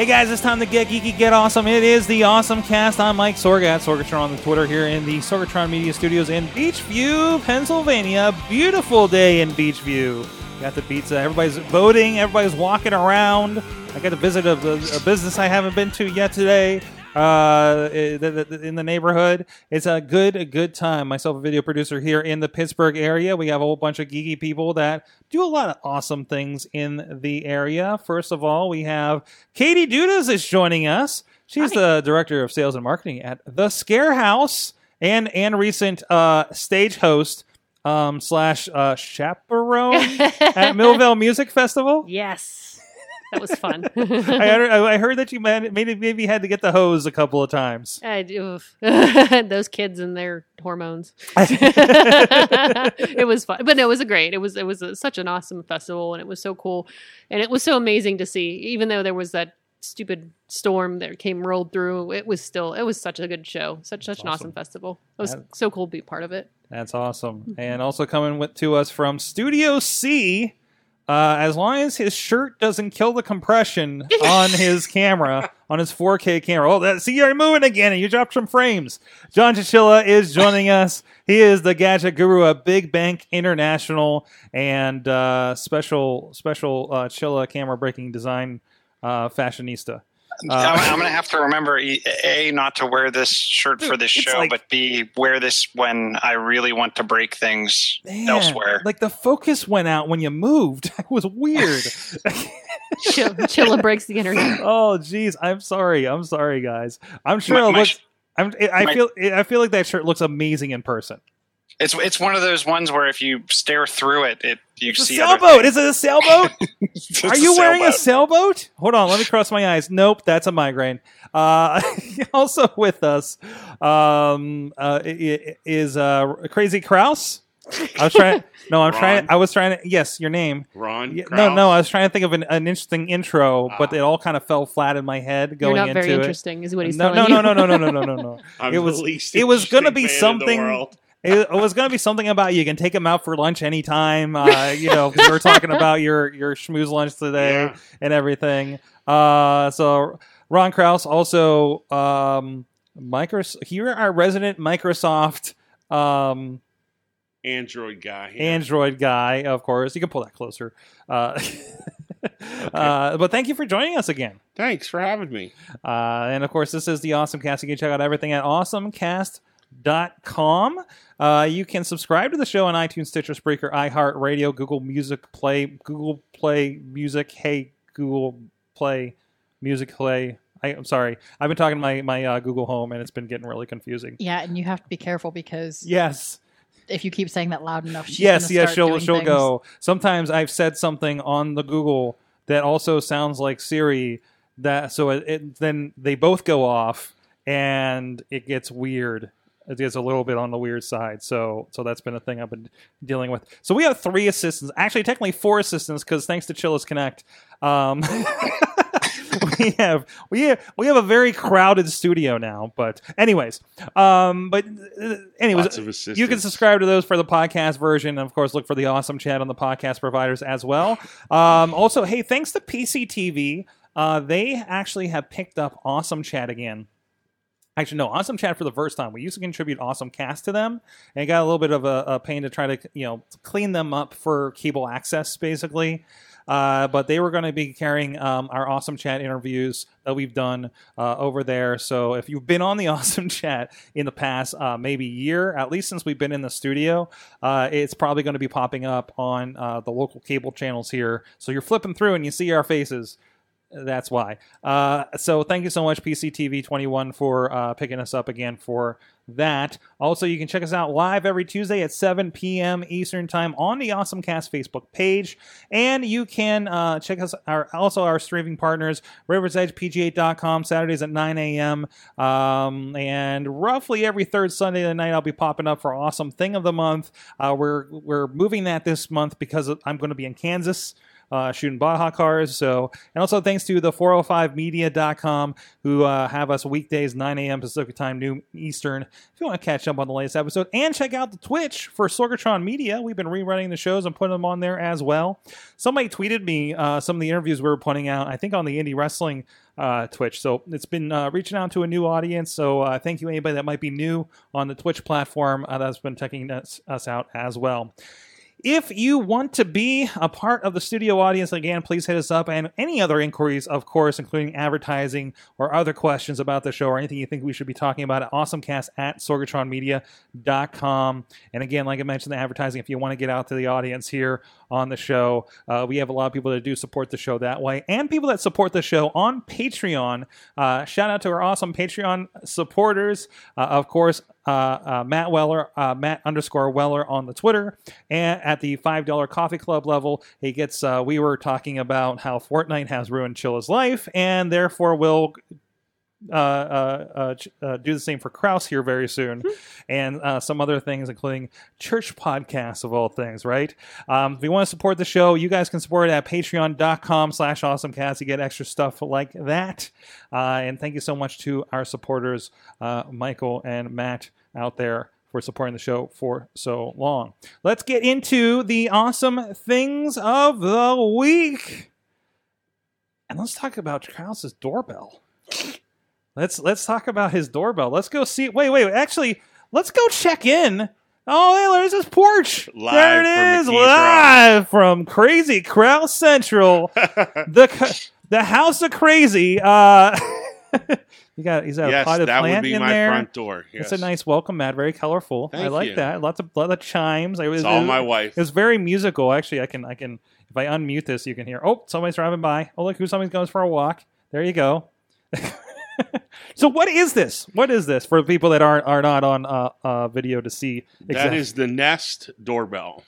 Hey guys, it's time to get geeky, get awesome. It is the Awesome Cast. I'm Mike Sorga at Sorgatron on the Twitter here in the Sorgatron Media Studios in Beechview, Pennsylvania. Beautiful day in Beechview. Got the pizza. Everybody's voting. Everybody's walking around. I got to visit a, a business I haven't been to yet today. Uh, in the- neighborhood, it's a good, a good time. Myself, a video producer here in the Pittsburgh area. We have a whole bunch of geeky people that do a lot of awesome things in the area. First of all, we have Katie Dudas is joining us. She's the director of sales and marketing at the Scare House and and recent uh, stage host um, slash uh, chaperone at Millvale Music Festival. Yes, that was fun. I heard, I heard that you man- maybe maybe had to get the hose a couple of times. I do. Those kids and their hormones. it was fun, but no, it was a great. It was it was a, such an awesome festival, and it was so cool, and it was so amazing to see. Even though there was that stupid storm that came rolled through, it was still it was such a good show, such such an awesome. awesome festival. It was so cool to be part of it. That's awesome. And also coming with to us from Studio C. Uh, as long as his shirt doesn't kill the compression on his camera, on his 4K camera. Oh, that, see, you're moving again, and you dropped some frames. John Chichilla is joining us. He is the gadget guru at Big Bank International and uh, special special uh, Chilla camera breaking design uh, fashionista. Uh, I'm, I'm going to have to remember a not to wear this shirt for this show, like- but b wear this when I really want to break things Man, elsewhere. Like the focus went out when you moved. It was weird. Chill, Chilla breaks the internet. oh, jeez. I'm sorry. I'm sorry, guys. I'm sure My- it looks. sh- I'm, I my- feel. I feel like that shirt looks amazing in person. It's it's one of those ones where if you stare through it, it you It's a see other sailboat. Is it a sailboat? Are It's you wearing a sailboat. sailboat? Hold on. Let me cross my eyes. Nope, that's a migraine. Uh, also with us um, uh, i- i- is uh, Crazy Kraus. I was trying. No, I'm trying. I was trying to. Yes, your name. Ron. Yeah, no, no, I was trying to think of an, an interesting intro, but Ah. it all kind of fell flat in my head You're going not into very it. interesting, is what he's no, telling no, you. no, no, no, no, no, no, no, no. It was- the least it was gonna be man in the something- world. It, was going to be something about you can take him out for lunch anytime. Uh, you know, we were talking about your your schmooze lunch today Yeah. and everything. Uh, so Ron Kraus also um, Microsoft. Here our resident Microsoft um, Android guy. yeah. Android guy, of course. You can pull that closer. Uh, uh, but thank you for joining us again. Thanks for having me. Uh, and of course, this is the Awesome Cast. You can check out everything at awesomecast.com. Uh, you can subscribe to the show on iTunes, Stitcher, Spreaker, iHeartRadio, Google Music Play, Google Play Music. Hey, Google Play Music Play. I, I'm sorry. I've been talking to my, my uh, Google Home and it's been getting really confusing. Yeah, and you have to be careful because Yes. if you keep saying that loud enough, she's yes, yes, start she'll she'll things. go. Sometimes I've said something on the Google that also sounds like Siri. That so it, it then they both go off and it gets weird. It gets a little bit on the weird side. So so that's been a thing I've been dealing with. So we have three assistants, actually technically four assistants because thanks to Chilla's Kinect. Um, we have we have we have a very crowded studio now. But anyways, um, but uh, anyways, Lots of assistance. you can subscribe to those for the podcast version. And of course, look for the awesome chat on the podcast providers as well. Um, also, hey, thanks to PCTV, uh, they actually have picked up Awesome Chat again. Actually, no, Awesome Chat for the first time. We used to contribute Awesome Cast to them, and it got a little bit of a, a pain to try to you know clean them up for cable access, basically. Uh, but they were going to be carrying um, our awesome chat interviews that we've done uh, over there. So if you've been on the awesome chat in the past, uh, maybe year, at least since we've been in the studio, uh, it's probably going to be popping up on uh, the local cable channels here. So you're flipping through and you see our faces. That's why. Uh, so thank you so much, PCTV21, for uh, picking us up again for that. Also, you can check us out live every Tuesday at 7 p.m. Eastern Time on the Awesome Cast Facebook page. And you can uh, check us our also our streaming partners, riversedgepga.com, Saturdays at 9 a.m. Um, and roughly every third Sunday of the night, I'll be popping up for Awesome Thing of the Month. Uh, we're, we're moving that this month because I'm going to be in Kansas uh, shooting Baja cars. So, and also thanks to the 405media.com who uh, have us weekdays 9 a.m. Pacific time, noon Eastern. If you want to catch up on the latest episode and check out the Twitch for Sorgatron Media, we've been rerunning the shows and putting them on there as well. Somebody tweeted me uh, some of the interviews we were putting out. I think on the indie wrestling. Uh, Twitch. So it's been uh, reaching out to a new audience. So uh, thank you, anybody that might be new on the Twitch platform uh, that's been checking us, us out as well. If you want to be a part of the studio audience, again, please hit us up. And any other inquiries, of course, including advertising or other questions about the show or anything you think we should be talking about at awesomecast at sorgatronmedia.com. And again, like I mentioned, the advertising, if you want to get out to the audience here on the show, uh, we have a lot of people that do support the show that way and people that support the show on Patreon. Uh, shout out to our awesome Patreon supporters. Uh, of course, Matt Weller, uh, Matt underscore Weller on the Twitter, and at the five dollar coffee club level, he gets. Uh, we were talking about how Fortnite has ruined Chilla's life, and therefore will uh, uh, uh, uh, do the same for Kraus here very soon, and uh, some other things, including church podcasts of all things, right? Um, if you want to support the show, you guys can support it at patreon.com slash awesomecast. You get extra stuff like that. Uh, and thank you so much to our supporters, uh, Michael and Matt out there for supporting the show for so long. Let's get into the awesome things of the week. And let's talk about Kraus's doorbell. Let's let's talk about his doorbell. Let's go see. Wait, wait. Actually, let's go check in. Oh, hey, there's his porch. Live there it is, from is, McKee's live from Crazy Kraus Central, the the house of crazy. Uh, you got he's got a yes, potted that plant would be in my there. front door. Yes. It's a nice welcome mat, very colorful. I like you. that. Lots of lot of chimes. It was, It's all it- my wife. It was very musical. Actually, I can I can if I unmute this, you can hear. Oh, somebody's driving by. Oh, look who somebody's going for a walk. There you go. so what is this? What is this for people that aren't are not on uh, uh, video to see? That is the Nest doorbell,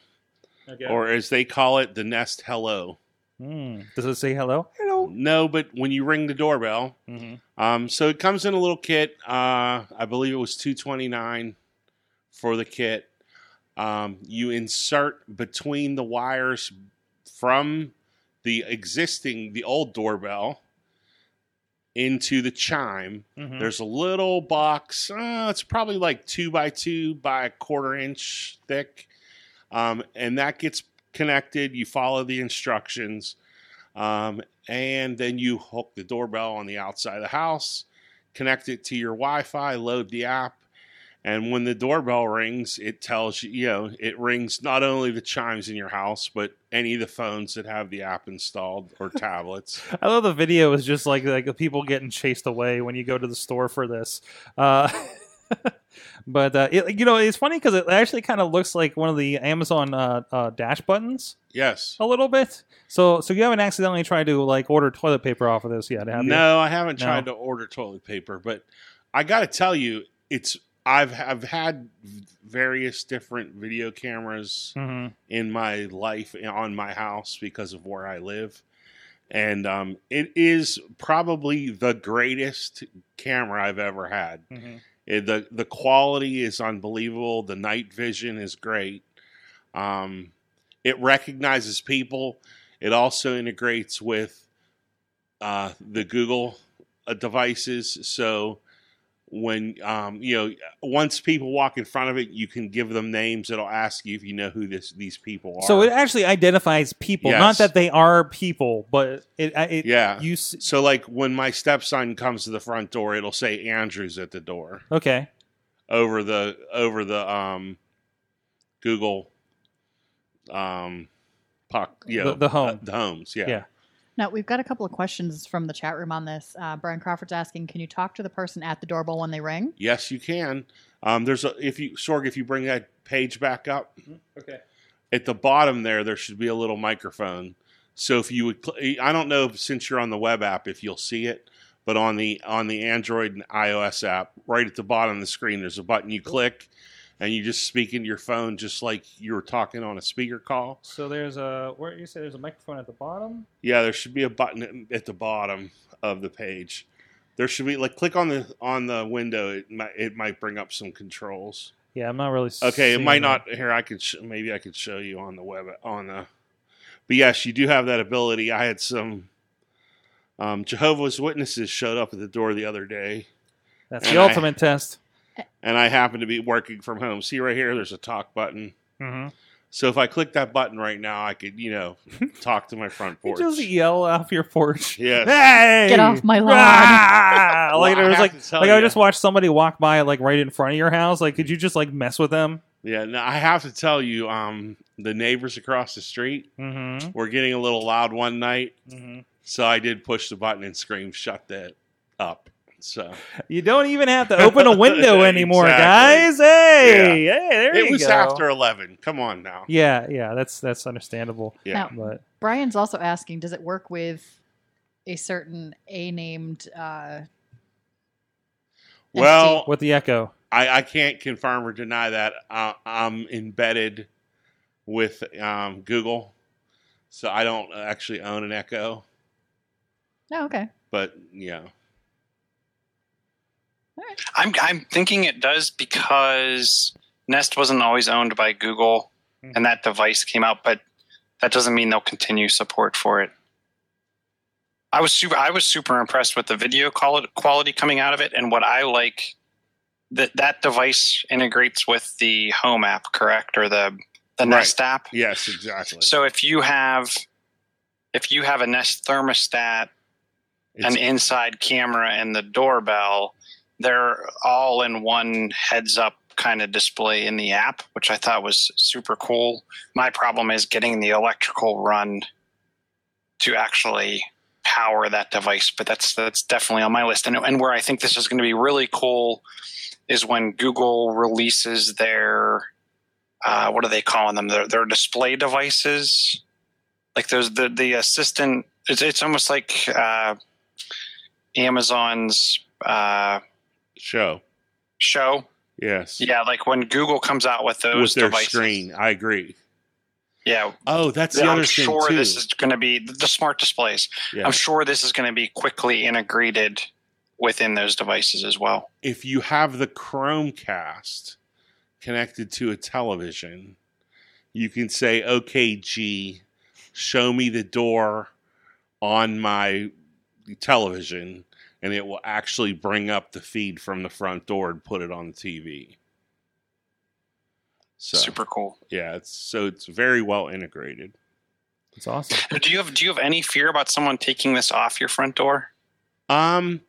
Okay. or as they call it, the Nest Hello. Hmm. Does it say hello? Hello. No, but when you ring the doorbell, hmm um, so it comes in a little kit. Uh, I believe it was two twenty nine for the kit. Um, you insert between the wires from the existing, the old doorbell into the chime. hmm There's a little box. Uh, it's probably like two by two by a quarter inch thick, um, and that gets connected. You follow the instructions, um, and then you hook the doorbell on the outside of the house, connect it to your Wi-Fi, load the app, and when the doorbell rings, it tells you. You know, it rings not only the chimes in your house, but any of the phones that have the app installed or tablets. I love the video is just like like the people getting chased away when you go to the store for this. Uh, but uh, it, you know, it's funny because it actually kind of looks like one of the Amazon uh, uh, dash buttons Yes. a little bit. So so you haven't accidentally tried to like order toilet paper off of this yet, have you? No, I haven't No. tried to order toilet paper, but I got to tell you, it's I've I've had various different video cameras hmm in my life on my house because of where I live, and um, it is probably the greatest camera I've ever had. hmm It, the The quality is unbelievable. The night vision is great. Um, it recognizes people. It also integrates with uh, the Google uh, devices. So when um, you know, once people walk in front of it, you can give them names. It'll ask you if you know who this these people are. So it actually identifies people, Yes. not that they are people, but it it yeah. you s- So like when my stepson comes to the front door, it'll say Andrew's at the door okay. over the over the um, Google um, puck. You The- the home. uh, the homes. Yeah. Yeah. Now we've got a couple of questions from the chat room on this. Uh, Brian Crawford's asking, can you talk to the person at the doorbell when they ring? Yes, you can. Um, there's a if you Sorg, if you bring that page back up Okay. at the bottom there, there should be a little microphone. So if you would, cl- I don't know if, since you're on the web app if you'll see it, but on the on the Android and iOS app, right at the bottom of the screen, there's a button you click, and you just speak into your phone just like you were talking on a speaker call. So there's a where you say there's a microphone at the bottom. Yeah, there should be a button at the bottom of the page. There should be like click on the on the window. It might it might bring up some controls. Yeah, I'm not really. Okay, it might that. not. Here, I could sh- maybe I could show you on the web on the. But yes, you do have that ability. I had some um, Jehovah's Witnesses showed up at the door the other day, That's the I- ultimate test. And I happen to be working from home. See right here, there's a talk button. Mm-hmm. So if I click that button right now, I could you know talk to my front You porch. just yell off your porch. Yes. Hey! Get off my lawn. Ah! Well, like I it was have like to like I you. just watched somebody walk by like right in front of your house. Like, could you just like mess with them? Yeah, no, I have to tell you, um, the neighbors across the street Mm-hmm. were getting a little loud one night, mm-hmm. so I did push the button and scream, "Shut that up!" So You don't even have to open a window anymore, Exactly. guys. Hey, hey, there it you was after eleven. Come on now. Yeah, yeah, that's that's understandable. Yeah. Now, But Brian's also asking, does it work with a certain A named uh, Well, with the Echo, I, I can't confirm or deny that. Uh, I'm embedded with um, Google, so I don't actually own an Echo. Oh, okay. But yeah, I'm I'm thinking it does because Nest wasn't always owned by Google, Mhm. and that device came out, but that doesn't mean they'll continue support for it. I was super I was super impressed with the video quality quality coming out of it, and what I like that that device integrates with the Home app, correct, or the the Right. Nest app. yes, exactly. So if you have if you have a Nest thermostat It's- an inside camera and the doorbell, they're all in one heads up kind of display in the app, which I thought was super cool. My problem is getting the electrical run to actually power that device, but that's that's definitely on my list. And, and where I think this is going to be really cool is when Google releases their uh, what are they calling them? Their, their display devices, like those the the assistant. It's it's almost like uh, Amazon's uh, show. show. Yes. Yeah, like when Google comes out with those with their devices. screen. I agree. Yeah, Oh, that's the. I'm other sure thing too. this is going to be the smart displays. yeah. I'm sure this is going to be quickly integrated within those devices as well. if you have the Chromecast connected to a television, you can say, "Okay, G, show me the door on my television," and it will actually bring up the feed from the front door and put it on the TV. So Super cool. yeah, it's so it's very well integrated. it's awesome. Do you have Do you have any fear about someone taking this off your front door? Um,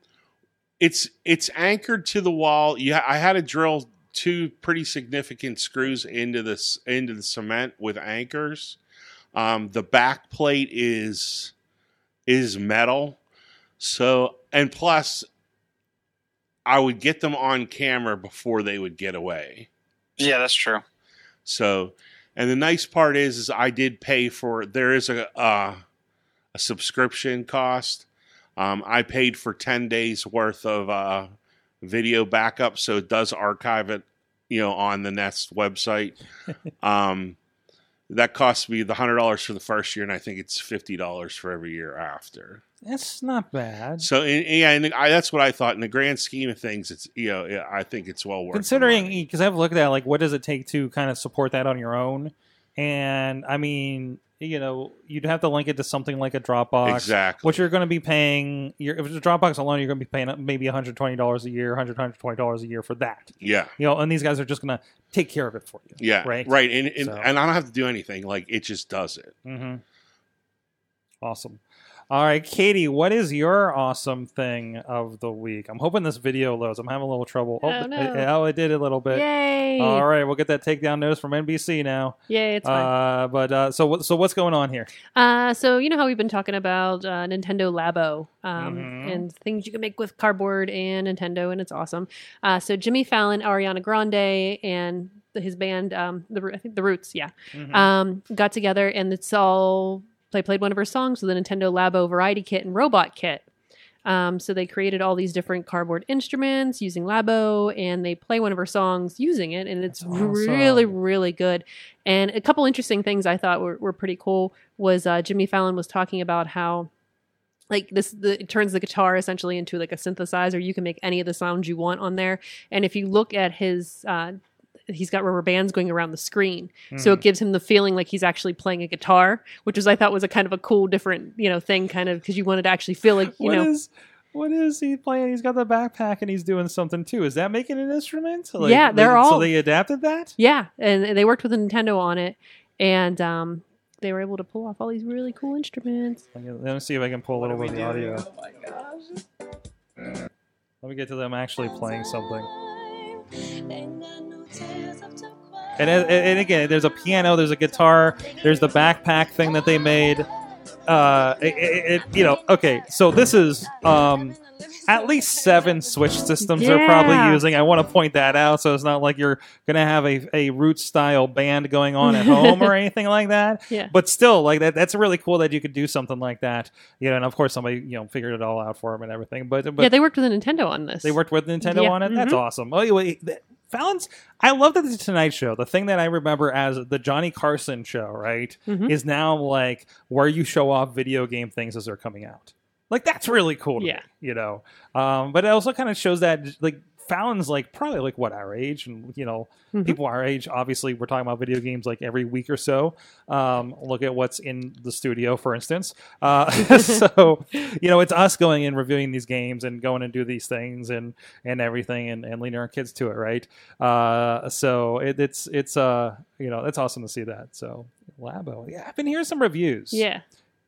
it's it's anchored to the wall. Yeah, I had to drill two pretty significant screws into this into the cement with anchors. Um, the back plate is is metal, so and plus, I would get them on camera before they would get away. Yeah, that's true. So, and the nice part is, is I did pay for. There is a uh, a subscription cost. Um, I paid for ten days worth of uh, video backup, so it does archive it, you know, on the Nest website. um, that cost me the hundred dollars for the first year, and I think it's fifty dollars for every year after. That's not bad. So, and, yeah, and I, that's what I thought. In the grand scheme of things, it's you know, yeah, I think it's well worth. Considering, because I've looked at like what does it take to kind of support that on your own, and I mean, you know, you'd have to link it to something like a Dropbox, exactly, What you're going to be paying. If it's a Dropbox alone, you're going to be paying maybe 120 dollars a year, 100 120 dollars a year for that. yeah. You know, and these guys are just going to take care of it for you. Yeah, Right. right, and and, So- and I don't have to do anything. Like it just does it. Mm-hmm. Awesome. All right, Katie, what is your awesome thing of the week? I'm hoping this video loads. I'm having a little trouble. Oh, it- no. oh, it did a little bit. Yay! All right, we'll get that takedown notice from NBC now. Yay! It's fine. Uh, but uh, so so what's going on here? Uh, so you know how we've been talking about uh, Nintendo Labo um, Mhm. and things you can make with cardboard and Nintendo, and it's awesome. Uh, so Jimmy Fallon, Ariana Grande, and his band, um, the I think the Roots, yeah, Mhm. um, got together, and it's all they played one of her songs with the Nintendo Labo Variety Kit and Robot Kit. Um, so they created all these different cardboard instruments using Labo, and they play one of her songs using it, and it's awesome. really, really good. And a couple interesting things I thought were, were pretty cool was uh, Jimmy Fallon was talking about how like this the, it turns the guitar essentially into like a synthesizer you can make any of the sounds you want on there and if you look at his uh he's got rubber bands going around the screen so it gives him the feeling like he's actually playing a guitar which was i thought was a kind of a cool different you know thing kind of because you wanted to actually feel like you What know is- what is he playing? He's got the backpack and he's doing something too. Is that making an instrument? Like, Yeah, they're they- So they adapted that. yeah and they worked with nintendo on it and um they were able to pull off all these really cool instruments Let me, see if I can pull a little bit of the audio. oh my gosh Let me get to them actually playing something. And, and, again, there's a piano, there's a guitar, there's the backpack thing that they made. Uh, it, it, it- you know, okay, so this is um, at least seven Switch systems they're probably using. I want to point that out, so it's not like you're going to have a, a root style band going on at home or anything like that. yeah But still, like that, that's really cool that you could do something like that. You know, and of course somebody you know figured it all out for them and everything. But but yeah they worked with nintendo on this they worked with Nintendo Yeah, on it. That's mhm. awesome. Oh, wait, th- Fallon's. I love that the Tonight Show, the thing that I remember as the Johnny Carson show, right, Mhm. is now like where you show off video game things as they're coming out. Like that's really cool. To Yeah. me, you know. Um, but it also kind of shows that like Fallon's like probably like what our age, and you know, Mhm. people our age. Obviously, we're talking about video games like every week or so. Um, look at what's in the studio, for instance. Uh, so you know, it's us going and reviewing these games and going and do these things and and everything and, and leading our kids to it, right? Uh, so it, it's it's uh you know it's awesome to see that. So Labo, yeah, I've been hearing some reviews. yeah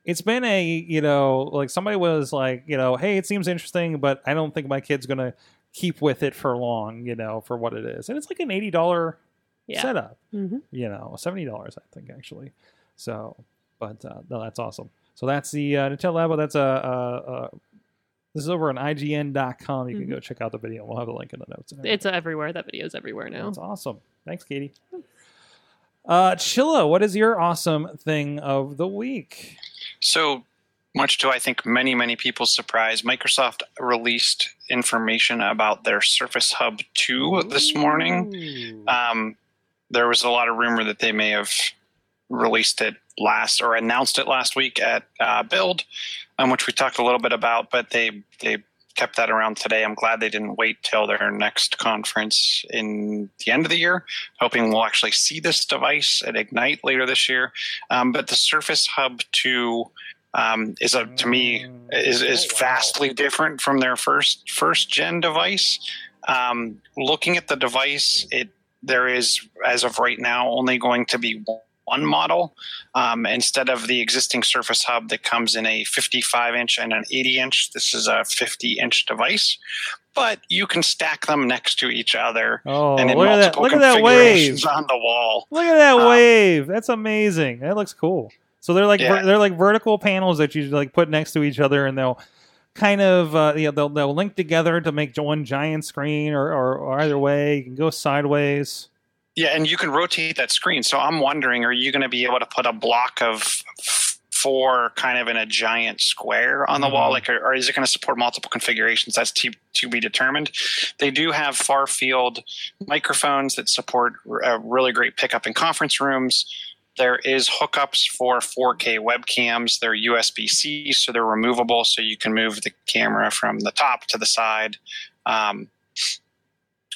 it's been a you know like somebody was like you know hey it seems interesting, but I don't think my kid's gonna keep with it for long, you know, for what it is, and it's like an eighty dollar yeah setup hmm you know, seventy dollars, I think actually. So, but uh, no, that's awesome. So that's the uh, Nintendo Labo. That's a. Uh, uh, this is over on IGN.com. You can Mhm. go check out the video. We'll have a link in the notes. And it's everywhere that video's everywhere now that's awesome. Thanks, Katie. Uh, Chilla, what is your awesome thing of the week? So much to I think many many people's surprise, Microsoft released information about their Surface Hub 2 this morning. Um, there was a lot of rumor that they may have released it last or announced it last week at uh, Build, um, which we talked a little bit about, but they they kept that around today. I'm glad they didn't wait till their next conference in the end of the year, hoping we'll actually see this device at Ignite later this year. Um, but the Surface Hub 2 um, is a to me is is Oh, vastly different from their first first gen device. Um, looking at the device, it there is as of right now only going to be one model um, instead of the existing Surface Hub that comes in a 55 inch and an 80 inch. This is a 50 inch device, but you can stack them next to each other Oh, and in look at that! multiple Look at that wave! configurations on the wall. Look at that Um, wave! That's amazing. That looks cool. So they're like Yeah. ver- they're like vertical panels that you like put next to each other, and they'll kind of uh, you know they'll they'll link together to make one giant screen, or, or, or either way you can go sideways. Yeah, and you can rotate that screen. So I'm wondering, are you going to be able to put a block of four kind of in a giant square on the wall? Mhm. Like, or, or is it going to support multiple configurations? That's to, to be determined. They do have far field microphones that support uh, really great pickup in conference rooms. There is hookups for 4K webcams. They're USB C, so they're removable, so you can move the camera from the top to the side. Um,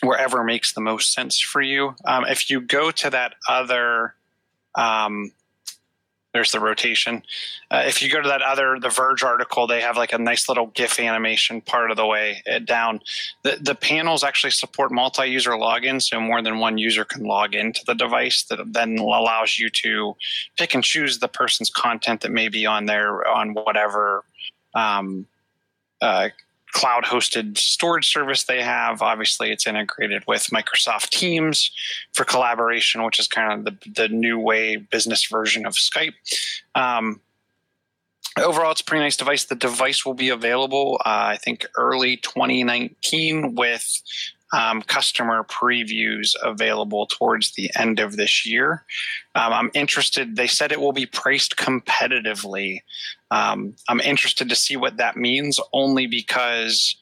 wherever makes the most sense for you. Um, if you go to that other, um, there's the rotation. Uh, if you go to that other, the Verge article, they have like a nice little GIF animation part of the way uh, down. The the panels actually support multi-user login, so more than one user can log into the device. That then allows you to pick and choose the person's content that may be on there on whatever. Um, uh, cloud hosted storage service they have. Obviously, it's integrated with Microsoft Teams for collaboration, which is kind of the, the new way business version of Skype. Um, overall, it's a pretty nice device. The device will be available, uh, I think, early 2019 with um, customer previews available towards the end of this year. Um, I'm interested. They said it will be priced competitively. Um, I'm interested to see what that means, only because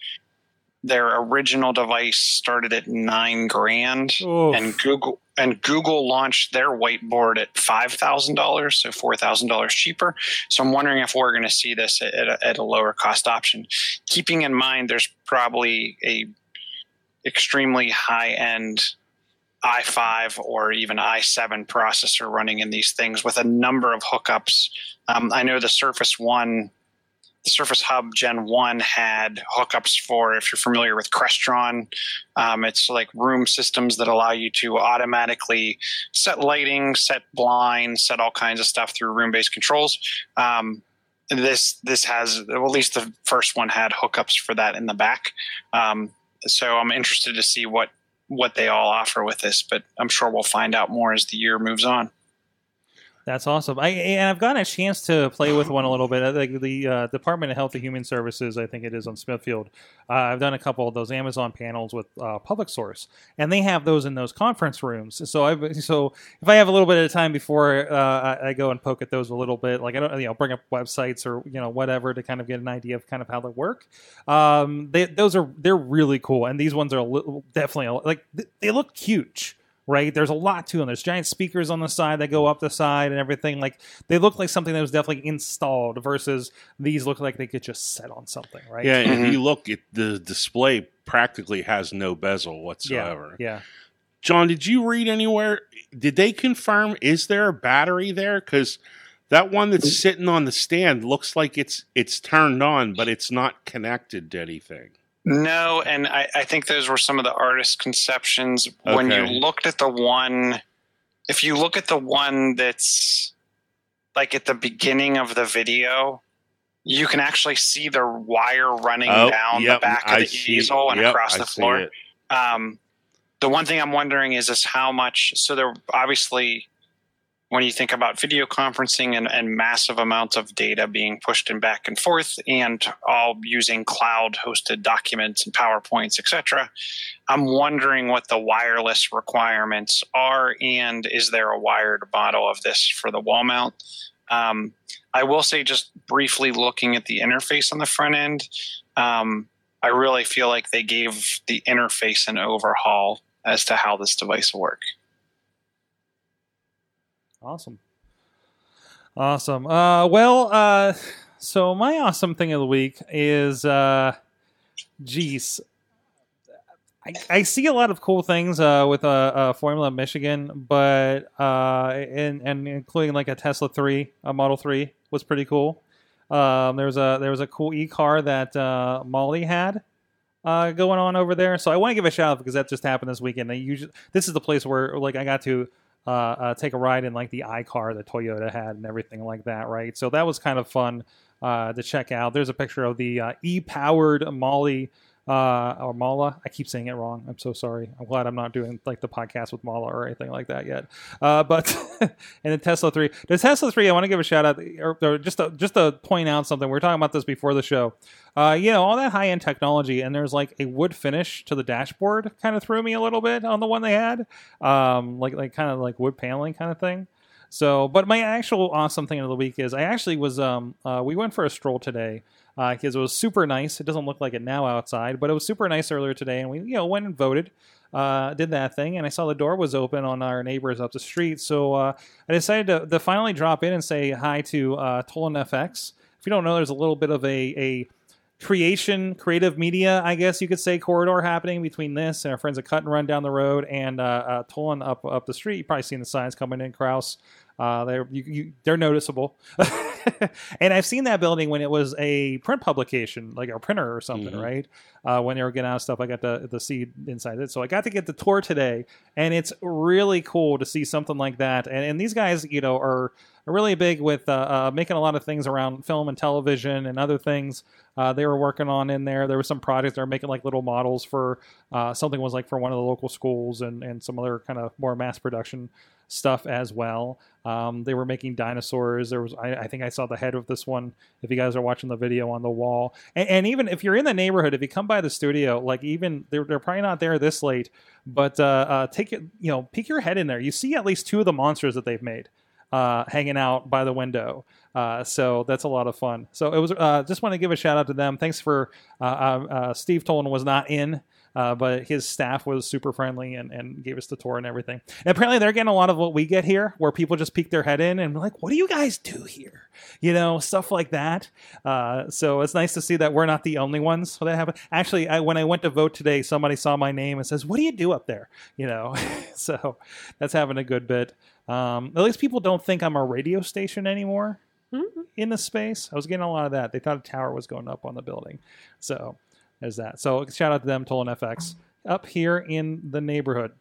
their original device started at nine grand, Oof. and Google and Google launched their whiteboard at five thousand dollars, so four thousand dollars cheaper. So I'm wondering if we're going to see this at, a, at a lower cost option. Keeping in mind, there's probably a extremely high end i5 or even i7 processor running in these things with a number of hookups. Um, I know the Surface One, the Surface Hub Gen 1 had hookups for, if you're familiar with Crestron, um, it's like room systems that allow you to automatically set lighting, set blinds, set all kinds of stuff through room based controls. Um, this this has well, at least the first one had hookups for that in the back. Um, so I'm interested to see what what they all offer with this, but I'm sure we'll find out more as the year moves on. That's awesome. I and I've gotten a chance to play with one a little bit. Like the uh, Department of Health and Human Services, I think it is on Smithfield. Uh, I've done a couple of those Amazon panels with uh, Public Source, and they have those in those conference rooms. So I so if I have a little bit of time before uh, I, I go and poke at those a little bit, like I don't you know bring up websites or you know whatever to kind of get an idea of kind of how they work. Um, they, those are they're really cool, and these ones are definitely like they look huge right? There's a lot to them. There's giant speakers on the side that go up the side and everything. Like they look like something that was definitely installed versus these look like they could just set on something, right? Yeah, and Mhm. if you look at the display, practically has no bezel whatsoever. yeah, whatsoever. yeah. John, did you read anywhere? Did they confirm? Is there a battery there? Because that one that's sitting on the stand looks like it's it's turned on, but it's not connected to anything. No, and I, I think those were some of the artist conceptions. When you looked at the one, if you look at the one that's like at the beginning of the video, you can actually see the wire running down the back of Oh, I the easel and yep, across the see floor. Um, the one thing I'm wondering is is how much. So there obviously, when you think about video conferencing and, and massive amounts of data being pushed and back and forth, and all using cloud-hosted documents and powerpoints, etc. I'm wondering what the wireless requirements are, and is there a wired model of this for the wall mount? Um, I will say, just briefly looking at the interface on the front end, um, I really feel like they gave the interface an overhaul as to how this device will work. Awesome. Awesome. Uh, well, uh, so my awesome thing of the week is, uh, geez, I, I see a lot of cool things uh, with uh, uh, Formula Michigan, but uh, and and including like a Tesla three, a Model three was pretty cool. Um, there was a there was a cool e car that uh, Molly had uh, going on over there. So I want to give a shout out because that just happened this weekend. They usually this is the place where like I got to uh, uh, take a ride in like the iCar that Toyota had and everything like that, right? So that was kind of fun uh, to check out. There's a picture of the uh, e-powered Molly uh, or Mala. I keep saying it wrong. I'm so sorry. I'm glad I'm not doing like the podcast with Mala or anything like that yet. Uh, but and the Tesla three, the Tesla three, I want to give a shout out, or, or just to, just to point out something. We were talking about this before the show. Uh, you know, all that high end technology, and there's like a wood finish to the dashboard, kind of threw me a little bit on the one they had, um, like like kind of like wood paneling kind of thing. So, but my actual awesome thing of the week is I actually was um uh, we went for a stroll today because it was super nice. It doesn't look like it now outside, but it was super nice earlier today, and we you know went and voted, uh, did that thing, and I saw the door was open on our neighbors up the street, so uh, I decided to, to finally drop in and say hi to uh, Tolin FX. If you don't know, there's a little bit of a a creation, creative media, I guess you could say, corridor happening between this and our friends at Cut and Run down the road and uh, uh, Tolin up up the street. You've probably seen the signs coming in, Kraus. Uh, they're you, you, they're noticeable, and I've seen that building when it was a print publication, like a printer or something, Mhm. right? Uh, when they were getting out of stuff, I got the the seed inside it, so I got to get the tour today, and it's really cool to see something like that. And, and these guys, you know, are really big with uh, uh, making a lot of things around film and television and other things uh, they were working on in there. There were some projects they were making like little models for uh, something was like for one of the local schools and and some other kind of more mass production stuff as well. Um, they were making dinosaurs. There was, I, I think I saw the head of this one. If you guys are watching the video on the wall, and, and even if you're in the neighborhood, if you come by the studio, like even they're, they're probably not there this late, but uh, uh, take it, you know, peek your head in there. You see at least two of the monsters that they've made uh, hanging out by the window. Uh, so that's a lot of fun. So it was uh, just want to give a shout out to them. Thanks for uh, uh, uh, Steve Tolin was not in. Uh, but his staff was super friendly and, and gave us the tour and everything. And apparently, they're getting a lot of what we get here, where people just peek their head in and be like, "What do you guys do here?" You know, stuff like that. Uh, so it's nice to see that we're not the only ones that happen. Actually, I, when I went to vote today, somebody saw my name and says, "What do you do up there?" You know, so that's having a good bit. Um, at least people don't think I'm a radio station anymore Mhm. in the space. I was getting a lot of that. They thought a tower was going up on the building. So there's that. So shout out to them, Tolin FX, up here in the neighborhood.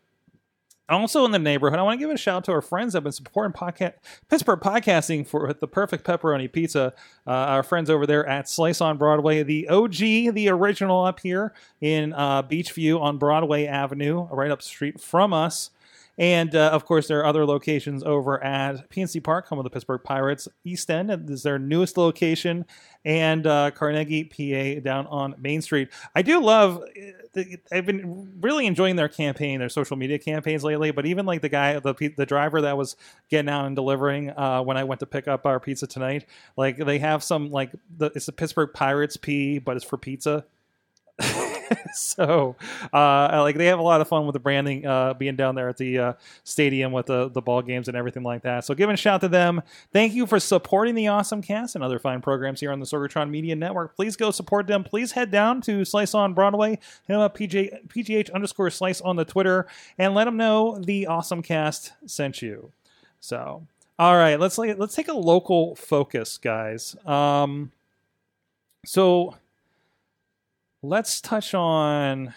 Also in the neighborhood, I want to give a shout out to our friends that have been supporting podcast, Pittsburgh podcasting for the perfect pepperoni pizza. Uh, our friends over there at Slice on Broadway, the OG, the original up here in uh, Beechview on Broadway Avenue, right up the street from us. And uh, of course, there are other locations over at PNC Park, home of the Pittsburgh Pirates. East End is their newest location, and uh, Carnegie, PA, down on Main Street. I do love. the- I've been really enjoying their campaign, their social media campaigns lately. But even like the guy, the the driver that was getting out and delivering uh, when I went to pick up our pizza tonight, like they have some like the, it's the Pittsburgh Pirates P, but it's for pizza. so uh, like they have a lot of fun with the branding uh, being down there at the uh, stadium with the, the ball games and everything like that. So giving a shout to them. Thank you for supporting the awesome cast and other fine programs here on the sorgatron media network. Please go support them. Please head down to slice on broadway. Hit up PJ, pgh underscore slice on the twitter and let them know the awesome cast sent you. So all right let's let's take a local focus guys. Um so let's touch on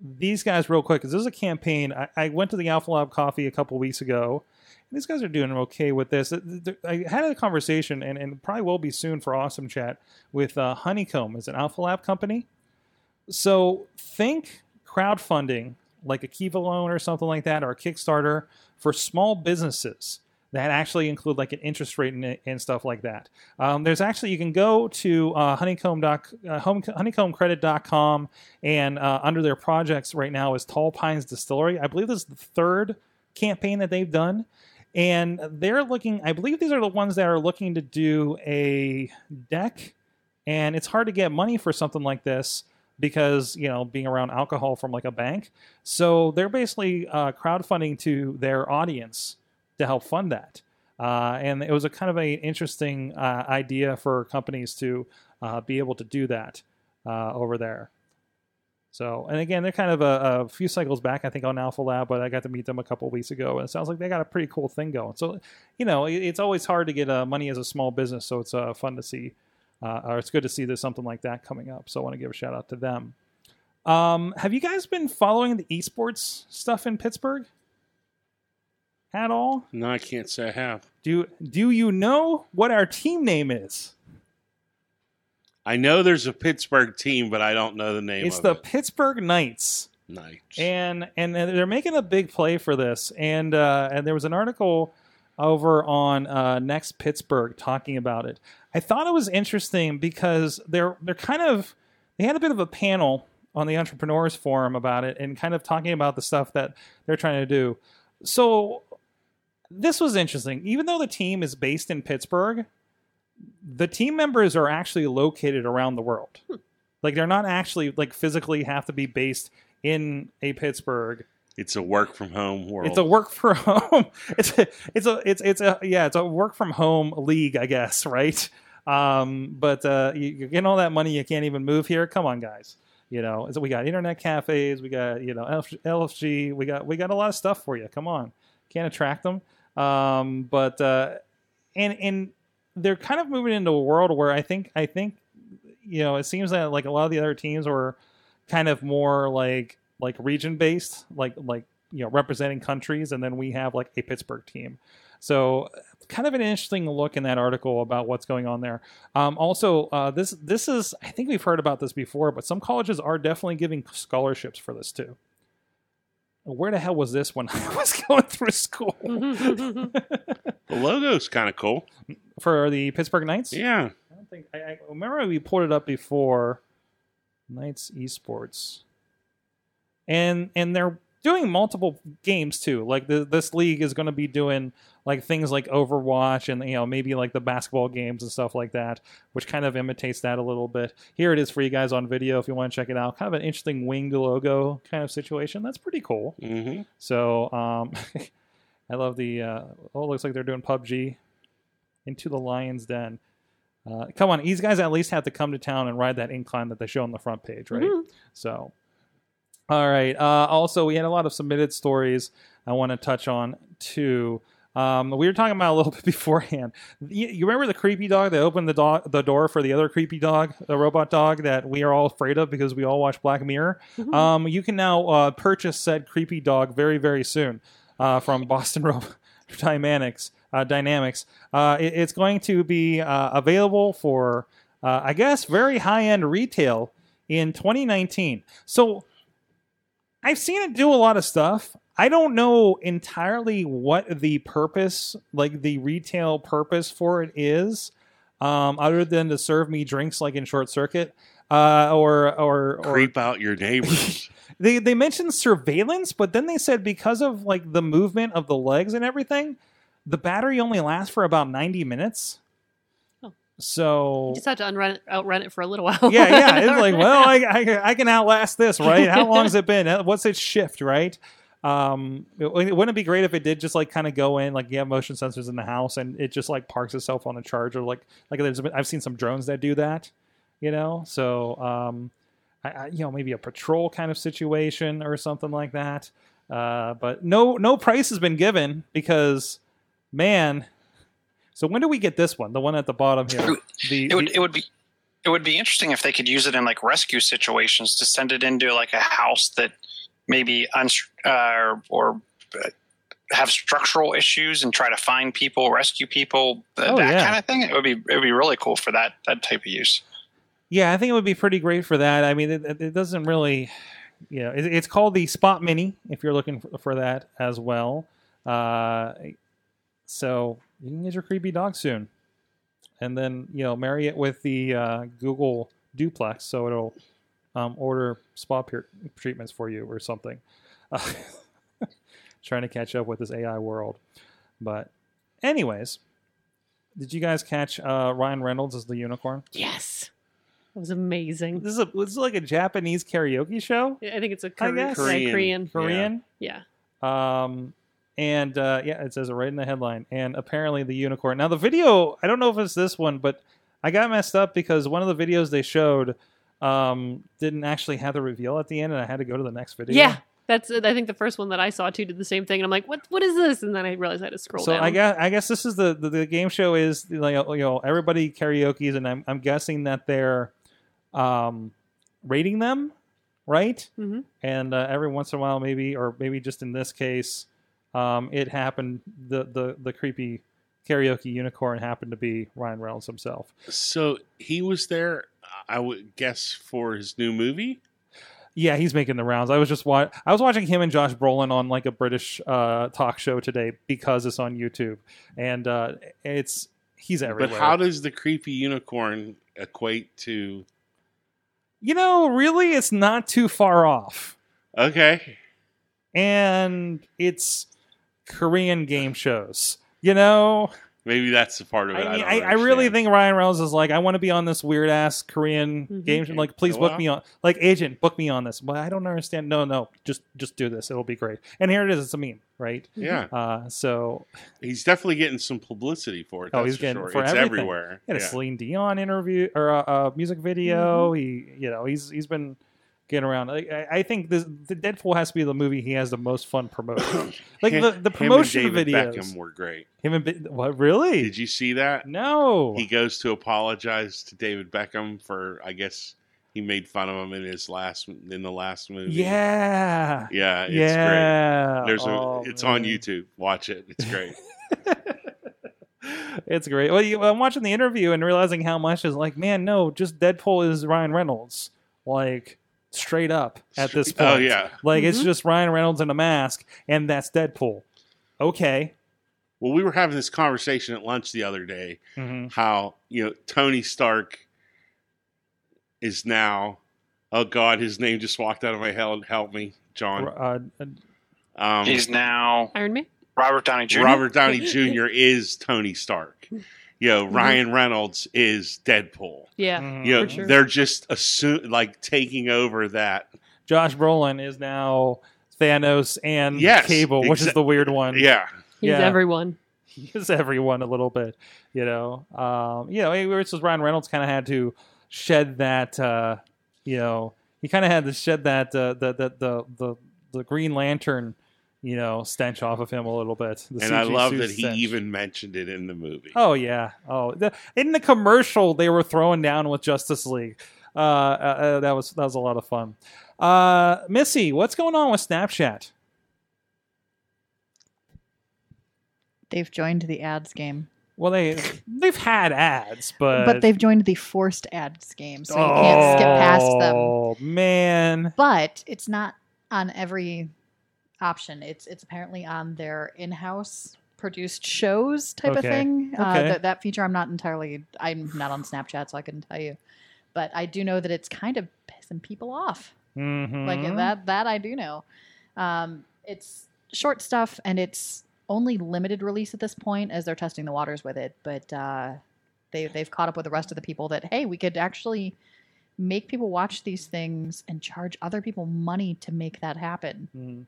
these guys real quick because this is a campaign. I, I went to the Alpha Lab Coffee a couple weeks ago. And these guys are doing okay with this. Th- th- I had a conversation, and, and probably will be soon for Awesome Chat with uh, Honeycomb, is an Alpha Lab company. So think crowdfunding, like a Kiva loan or something like that, or a Kickstarter for small businesses that actually include like an interest rate and, and stuff like that. Um, there's actually you can go to uh, honeycomb doc, uh, honeycombcredit.com and uh, under their projects right now is Tall Pines Distillery. I believe this is the third campaign that they've done. And they're looking, I believe these are the ones that are looking to do a deck. And it's hard to get money for something like this because, you know, being around alcohol from like a bank. So they're basically uh, crowdfunding to their audience to help fund that. Uh, and it was a kind of an interesting uh, idea for companies to uh, be able to do that uh, over there. So, and again, they're kind of a, a few cycles back, I think, on Alpha Lab, but I got to meet them a couple weeks ago, and it sounds like they got a pretty cool thing going. So, you know, it- it's always hard to get uh, money as a small business, so it's uh, fun to see, or it's good to see there's something like that coming up. So, I want to give a shout out to them. Um, have you guys been following the esports stuff in Pittsburgh at all? No, I can't say I have. Do do you know what our team name is? I know there's a Pittsburgh team, but I don't know the name It's the it. Pittsburgh Knights. Knights. and and they're making a big play for this. And uh, and there was an article over on uh, Next Pittsburgh talking about it. I thought it was interesting because they're they're kind of they had a bit of a panel on the entrepreneurs forum about it and kind of talking about the stuff that they're trying to do. So this was interesting. Even though the team is based in Pittsburgh, the team members are actually located around the world. Like they're not actually like physically have to be based in a Pittsburgh. it's a work from home world. It's a work from home. It's a, it's a it's it's a yeah, it's a work from home league, I guess, right? Um, but uh, you, you're getting all that money, you can't even move here. Come on, guys. You know, so we got internet cafes, we got you know LFG, we got we got a lot of stuff for you. Come on, can't attract them. Um, but uh, and and they're kind of moving into a world where I think I think you know it seems that like a lot of the other teams were kind of more like like region based, like like you know representing countries, and then we have like a Pittsburgh team. So kind of an interesting look in that article about what's going on there. Um, also, uh, this this is I think we've heard about this before, but some colleges are definitely giving scholarships for this too. Where the hell was this when I was going through school The logo's kind of cool. for the Pittsburgh Knights? Yeah. I don't think I, I remember we pulled it up before. Knights Esports, and and they're doing multiple games too. Like the, this league is going to be doing like things like Overwatch and you know maybe like the basketball games and stuff like that, which kind of imitates that a little bit. Here it is for you guys on video if you want to check it out. Kind of an interesting winged logo kind of situation. That's pretty cool. hmm So um, I love the. Uh, oh, it looks like they're doing PUBG. Into the Lion's Den. Uh, come on, these guys at least have to come to town and ride that incline that they show on the front page, right? Mhm. So, all right. Uh, also, we had a lot of submitted stories I want to touch on too. Um, we were talking about a little bit beforehand. You, you remember the creepy dog that opened the, do- the door for the other creepy dog, the robot dog that we are all afraid of because we all watch Black Mirror? Mhm. Um, you can now uh, purchase said creepy dog very, very soon uh, from Boston Rob Dynamics. Uh, Dynamics. Uh, it- it's going to be uh, available for, uh, I guess, very high end retail in 2019. So I've seen it do a lot of stuff. I don't know entirely what the purpose, like the retail purpose for it is, um, other than to serve me drinks like in Short Circuit, uh, or or or Creep out your neighbors. they they mentioned surveillance, but then they said because of like the movement of the legs and everything, the battery only lasts for about ninety minutes. So You just have to unrun it, outrun it for a little while. yeah, yeah. It's like, well, I, I, I can outlast this, right? How long has it been? Uh, What's its shift, right? Um, it, wouldn't it be great if it did just like kind of go in, like you have motion sensors in the house, and it just like parks itself on a charger, like like there's I've seen some drones that do that, you know. So um, I, I you know maybe a patrol kind of situation or something like that. Uh, but no no price has been given because man. So when do we get this one? The one at the bottom here. The, It would the- it would be it would be interesting if they could use it in like rescue situations to send it into like a house that maybe unstr uh, or uh, have structural issues and try to find people, rescue people, Oh, that yeah. kind of thing. It would be it would be really cool for that that type of use. Yeah, I think it would be pretty great for that. I mean, it, it it doesn't really, you know, it, it's called the Spot Mini if you're looking for, for that as well. Uh, so you can get your creepy dog soon, and then you know marry it with the uh, Google Duplex, so it'll um, order spa peer- treatments for you or something. Uh, trying to catch up with this AI world, but anyways. Did you guys catch uh, Ryan Reynolds as the unicorn? Yes. It was amazing. This is a this is like a Japanese karaoke show, I think it's a Korean. Korean. Korean. Korean. Korean. Yeah. Um, and uh, yeah, it says it right in the headline. And apparently the unicorn. Now the video, I don't know if it's this one, but I got messed up because one of the videos they showed um, didn't actually have the reveal at the end, and I had to go to the next video. Yeah. That's I think the first one that I saw too did the same thing, and I'm like, what What is this? And then I realized I had to scroll So down. I guess I guess this is the, the the game show is like you know everybody karaoke's and I'm I'm guessing that they're um rating them right Mhm. and uh, every once in a while maybe or maybe just in this case um it happened the the the creepy karaoke unicorn happened to be Ryan Reynolds himself so he was there, I would guess, for his new movie. yeah he's making the rounds I was just wa- I was watching him and Josh Brolin on like a British uh talk show today because it's on YouTube and uh it's he's everywhere But how does the creepy unicorn equate to? You know, really, it's not too far off. Okay, And it's Korean game shows. You know, maybe that's the part of it. I, mean, don't I, I really think Ryan Reynolds is like, I want to be on this weird ass Korean Mhm. game show. Like, please book me on. Like, agent, book me on this. But I don't understand. No, no, just just do this. It'll be great. And here it is. It's a meme, right? Yeah, Uh, so he's definitely getting some publicity for it. Oh, that's he's for getting- sure. for it's everything. everywhere. he had a Yeah. Celine Dion interview or a, a music video. He, you know, he's he's been getting around. Like, I, I think this the Deadpool has to be the movie he has the most fun promoting. like Him- the, the him promotion and David videos. Beckham were great. Him and what? Really? Did you see that? No. He goes to apologize to David Beckham for, I guess, he made fun of him in his last in the last movie. yeah. yeah, it's great. yeah. There's a, Oh, it's on. YouTube. Watch it. It's great. it's great. Well, you, I'm watching the interview and realizing how much is like, man, no, just Deadpool is Ryan Reynolds, like straight up at this point. Oh yeah. like it's Mhm. just Ryan Reynolds in a mask, and that's Deadpool. Okay. Well, we were having this conversation at lunch the other day. hmm How you know Tony Stark is now. Oh God, his name just walked out of my head. Help me, John. Uh, Um, He's now Iron Man. Robert Downey Jr. Robert Downey Jr. is Tony Stark. You know, Mm-hmm. Ryan Reynolds is Deadpool. Yeah. mhm. You know, For sure. they're just assume like taking over that. Josh Brolin is now Thanos and Yes, Cable, which is the weird one. Yeah, He's Yeah. everyone. he is everyone a little bit, you know. Um, you know, it was Ryan Reynolds kind of had to shed that, uh, you know, he kind of had to shed that uh, the, the the the the Green Lantern, you know, stench off of him a little bit. The and I love suit that he even mentioned it in the movie. Oh yeah. Oh, the, in the commercial they were throwing down with Justice League. Uh, uh, uh, that was that was a lot of fun. Uh, Missy, what's going on with Snapchat? They've joined the ads game, Well, they they've had ads, but but they've joined the forced ads game, so you can't skip past them. Oh man. But it's not on every option. It's it's apparently on their in-house produced shows type of Okay. thing. Uh, Okay. that, that feature I'm not entirely. I'm not on Snapchat, so I couldn't tell you. But I do know that it's kind of pissing people off. Mhm. Like that that I do know. Um, it's short stuff and it's only limited release at this point as they're testing the waters with it. But uh, they they've caught up with the rest of the people that hey, we could actually make people watch these things and charge other people money to make that happen. Mhm.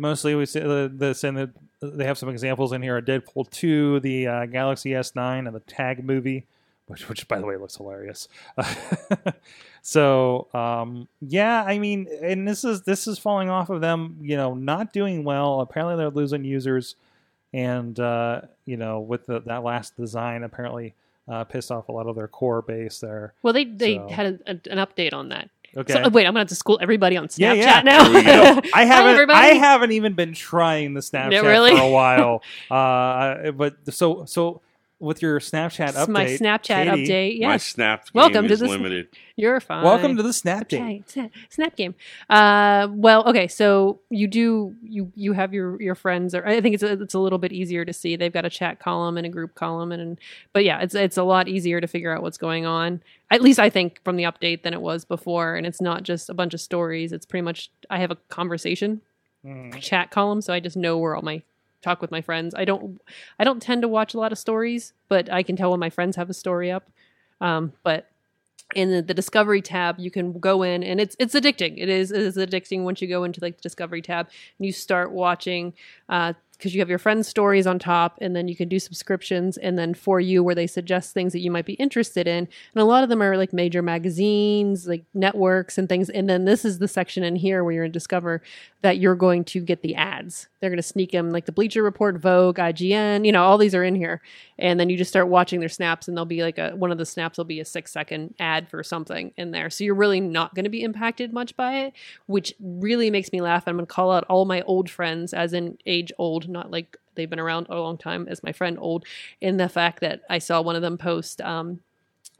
Mostly, we see the, this and the, they have some examples in here: a Deadpool two, the uh, Galaxy S nine, and the Tag movie, which, which by the way looks hilarious. so, um, yeah, I mean, and this is this is falling off of them, you know, not doing well. Apparently, they're losing users, and uh, you know, with the, that last design, apparently uh, pissed off a lot of their core base there. Well, they they So- had a, a, an update on that. Okay. So, wait, I'm gonna have to school everybody on Snapchat Yeah, yeah. now. There we go. I haven't. everybody. I haven't even been trying the Snapchat really? for a while. uh, but so so with your Snapchat update, my Snapchat Katie, update. My Yes, snap game Welcome to is this- limited. you're fine. Welcome to the Snap Date. Okay, Snap, Snap game. Uh, well, okay, so you do you you have your your friends, or I think it's a, it's a little bit easier to see. They've got a chat column and a group column, and, and but yeah, it's it's a lot easier to figure out what's going on. At least I think from the update than it was before, and it's not just a bunch of stories. It's pretty much I have a conversation Mhm. chat column, so I just know where all my talk with my friends. I don't I don't tend to watch a lot of stories, but I can tell when my friends have a story up. Um, but in the, the discovery tab, you can go in and it's it's addicting. It is it is addicting once you go into like the discovery tab and you start watching because you have your friends' stories on top, and then you can do subscriptions, and then for you where they suggest things that you might be interested in, and a lot of them are like major magazines, like networks and things. And then this is the section in here where you're in Discover that you're going to get the ads. They're going to sneak them like the Bleacher Report, Vogue, IGN, you know, all these are in here. And then you just start watching their snaps, and they'll be like a one of the snaps will be a six second ad for something in there. So you're really not going to be impacted much by it, which really makes me laugh. I'm going to call out all my old friends, as in age old, not like they've been around a long time, as my friend old, in the fact that I saw one of them post. Um,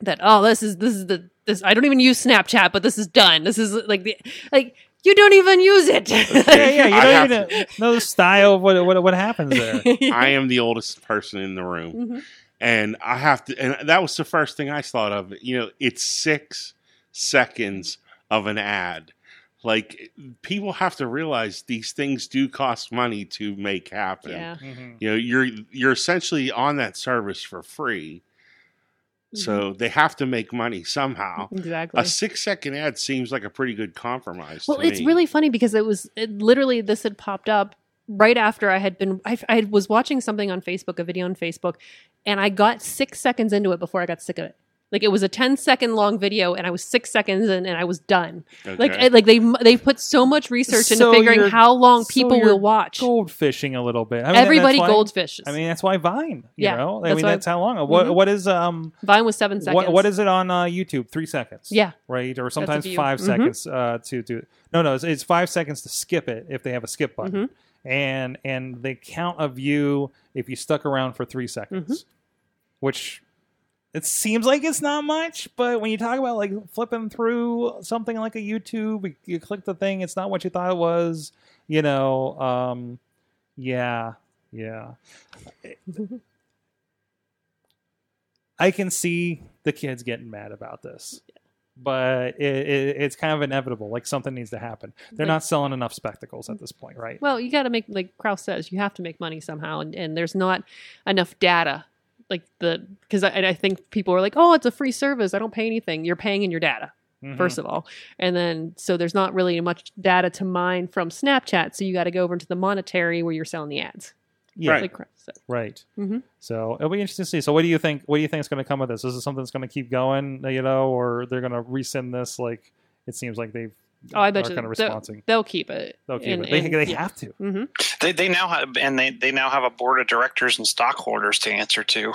that oh this is this is the this I don't even use Snapchat but this is done this is like the like you don't even use it Yeah, yeah. You I don't have even know the style of what what what happens there. I am the oldest person in the room. Mhm. and I have to, and that was the first thing I thought of. You know, it's six seconds of an ad. Like people have to realize these things do cost money to make happen. yeah Mhm. You know, you're you're essentially on that service for free, so they have to make money somehow. exactly A six second ad seems like a pretty good compromise. Well, to it's me. really funny because it was it, literally this had popped up right after I had been. I, I was watching something on Facebook, a video on Facebook, and I got six seconds into it before I got sick of it. Like it was a 10 second long video, and I was six seconds in, and I was done. Like Okay. it- like they they put so much research So into figuring how long so people will watch. Gold fishing a little bit. I mean, Everybody why- goldfishes. I mean, that's why Vine. You Yeah, know, I that's mean, that's how long. What Mhm. what is um Vine was seven seconds. what what is it on uh, YouTube? Three seconds. Yeah. right, or sometimes view. 5 Mhm. seconds uh, to do. No, no, it's, it's five seconds to skip it if they have a skip button, Mhm. and and they count a view if you stuck around for three seconds. which it seems like it's not much, but when you talk about like flipping through something like a YouTube, you- click the thing, it's not what you thought it was. You know, um, yeah, yeah. I can see the kids getting mad about this, but it, it, it's kind of inevitable. Like something needs to happen. They're Like- not selling enough spectacles at this point, right? Well, you got to make like Kraus says, you have to make money somehow, and, and there's not enough data. Like the because I, I think people are like, oh, it's a free service. I don't pay anything. You're paying in your data Mhm. first of all, and then so there's not really much data to mine from Snapchat. So you got to go over into the monetary where you're selling the ads. yeah, Right. Like said. Right. Mhm. So it'll be interesting to see. So what do you think? What do you think is going to come of this? Is it something that's going to keep going? You know, or they're going to rescind this? Like it seems like they've. Oh, I bet are you kind of they'll, responding. they'll keep it. They'll keep And- it. They, and- they yeah. have to. hmm They, they now have and they, they now have a board of directors and stockholders to answer to.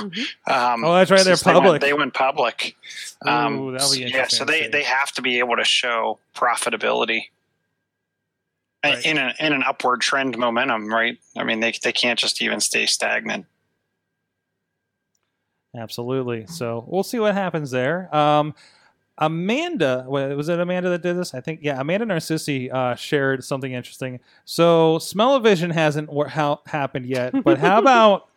Um, Oh, that's right, they're since they went- public. They went, public. Um, Ooh, that'll be yeah, so they, they have to be able to show profitability Right. in, a, in an upward trend momentum, right? I mean, they, they can't just even stay stagnant. Absolutely. So we'll see what happens there. Um, Amanda, was it Amanda that did this? I think, yeah, Amanda Narcissi uh, shared something interesting. So Smell-O-Vision hasn't wor- how, happened yet, but how about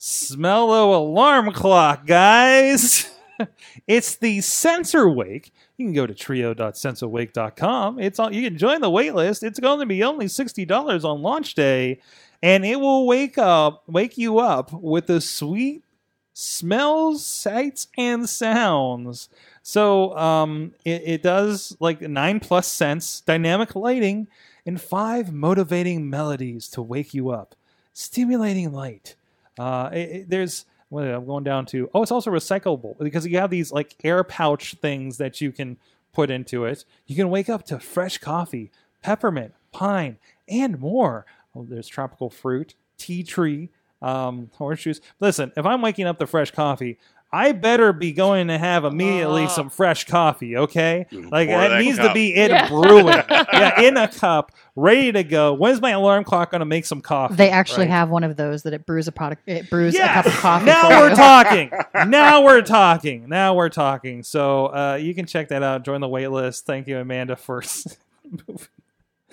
Smello Alarm Clock, guys? it's the Sensor Wake. You can go to trio.sensorwake.com. It's all, you can join the wait list. It's going to be only $60 on launch day, and it will wake up, wake you up with the sweet smells, sights, and sounds. So um, it, it does like nine plus scents, dynamic lighting, and five motivating melodies to wake you up. Stimulating light. Uh, it, it- there's I'm going down to. Oh, it's also recyclable because you have these like air pouch things that you can put into it. You can wake up to fresh coffee, peppermint, pine, and more. Oh, there's tropical fruit, tea tree, um, horseshoes. Listen, if I'm waking up to fresh coffee, I better be going to have immediately Ah. some fresh coffee, okay? Mm, Like pour it that needs to be in Yeah. brewing. yeah, in a cup, ready to go. When's my alarm clock going to make some coffee? They actually Right. have one of those that it brews a product. It brews Yes! a cup of coffee. Now for we're you. talking. Now we're talking. Now we're talking. So uh, you can check that out. Join the wait list. Thank you, Amanda, for moving.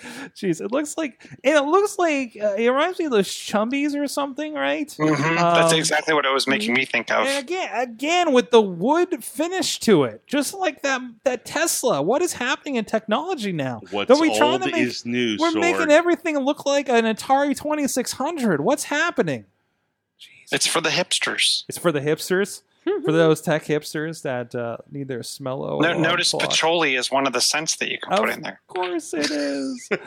Jeez, it looks like it looks like uh, it reminds me of those chumbies or something, right? Mhm. That's Um, exactly what it was making me think of. And again, again with the wood finish to it, just like that that Tesla. What is happening in technology now? What's Are we trying old to make- is new. We're Sorg. making everything look like an Atari Twenty Six Hundred. What's happening? Jeez. It's for the hipsters. It's for the hipsters, for those tech hipsters that uh, need their smello. No, notice clock. patchouli is one of the scents that you can Of put in there. Of course it is.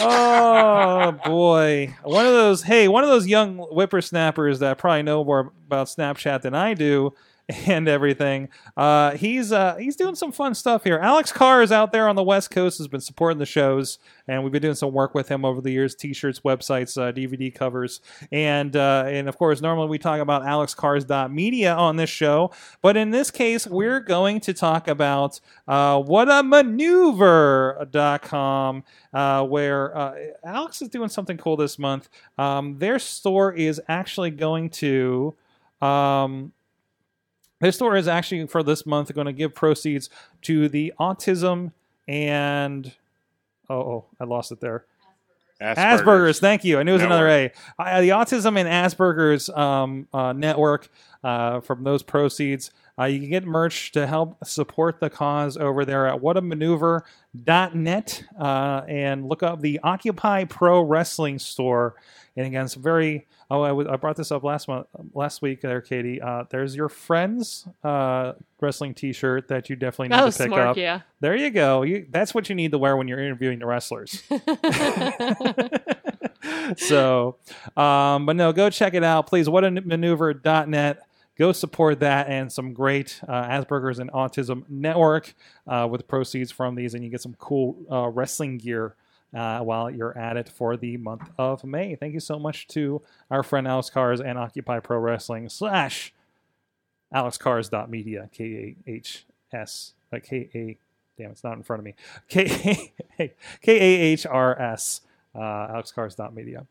oh boy, one of those. Hey, one of those young whippersnappers that probably know more about Snapchat than I do. And everything. Uh, he's uh, he's doing some fun stuff here. Alex Kahrs is out there on the West Coast. Has been supporting the shows, and we've been doing some work with him over the years: T-shirts, websites, uh, DVD covers, and uh, and of course, normally we talk about AlexKahrs.media on this show, but in this case, we're going to talk about uh, what a maneuver.com, uh, where Alex is doing something cool this month. Um, their store is actually going to. Um, their store is actually for this month going to give proceeds to the autism and oh, oh I lost it there. Asperger's. Thank you. I knew it was another A. Uh, the Autism and Asperger's um, uh, network. Uh, from those proceeds, uh, you can get merch to help support the cause over there at whatamaneuver.net uh, and look up the Occupy Pro Wrestling store. And again, it's very. Oh, I, w- I brought this up last month, last week there, Katie. Uh, there's your friend's uh, wrestling T-shirt that you definitely need Oh, to pick smart, up. yeah. There you go. You, that's what you need to wear when you're interviewing the wrestlers. so, um, but no, go check it out, please. Whatamaneuver.net. Go support that and some great uh, Asperger's and Autism Network uh, with proceeds from these, and you get some cool uh, wrestling gear uh, while you're at it for the month of May. Thank you so much to our friend Alex Kahrs and Occupy Pro Wrestling slash alexkahrs.media, K A H S, uh, K A, damn, it's not in front of me, K A H R S, uh, alexkahrs.media.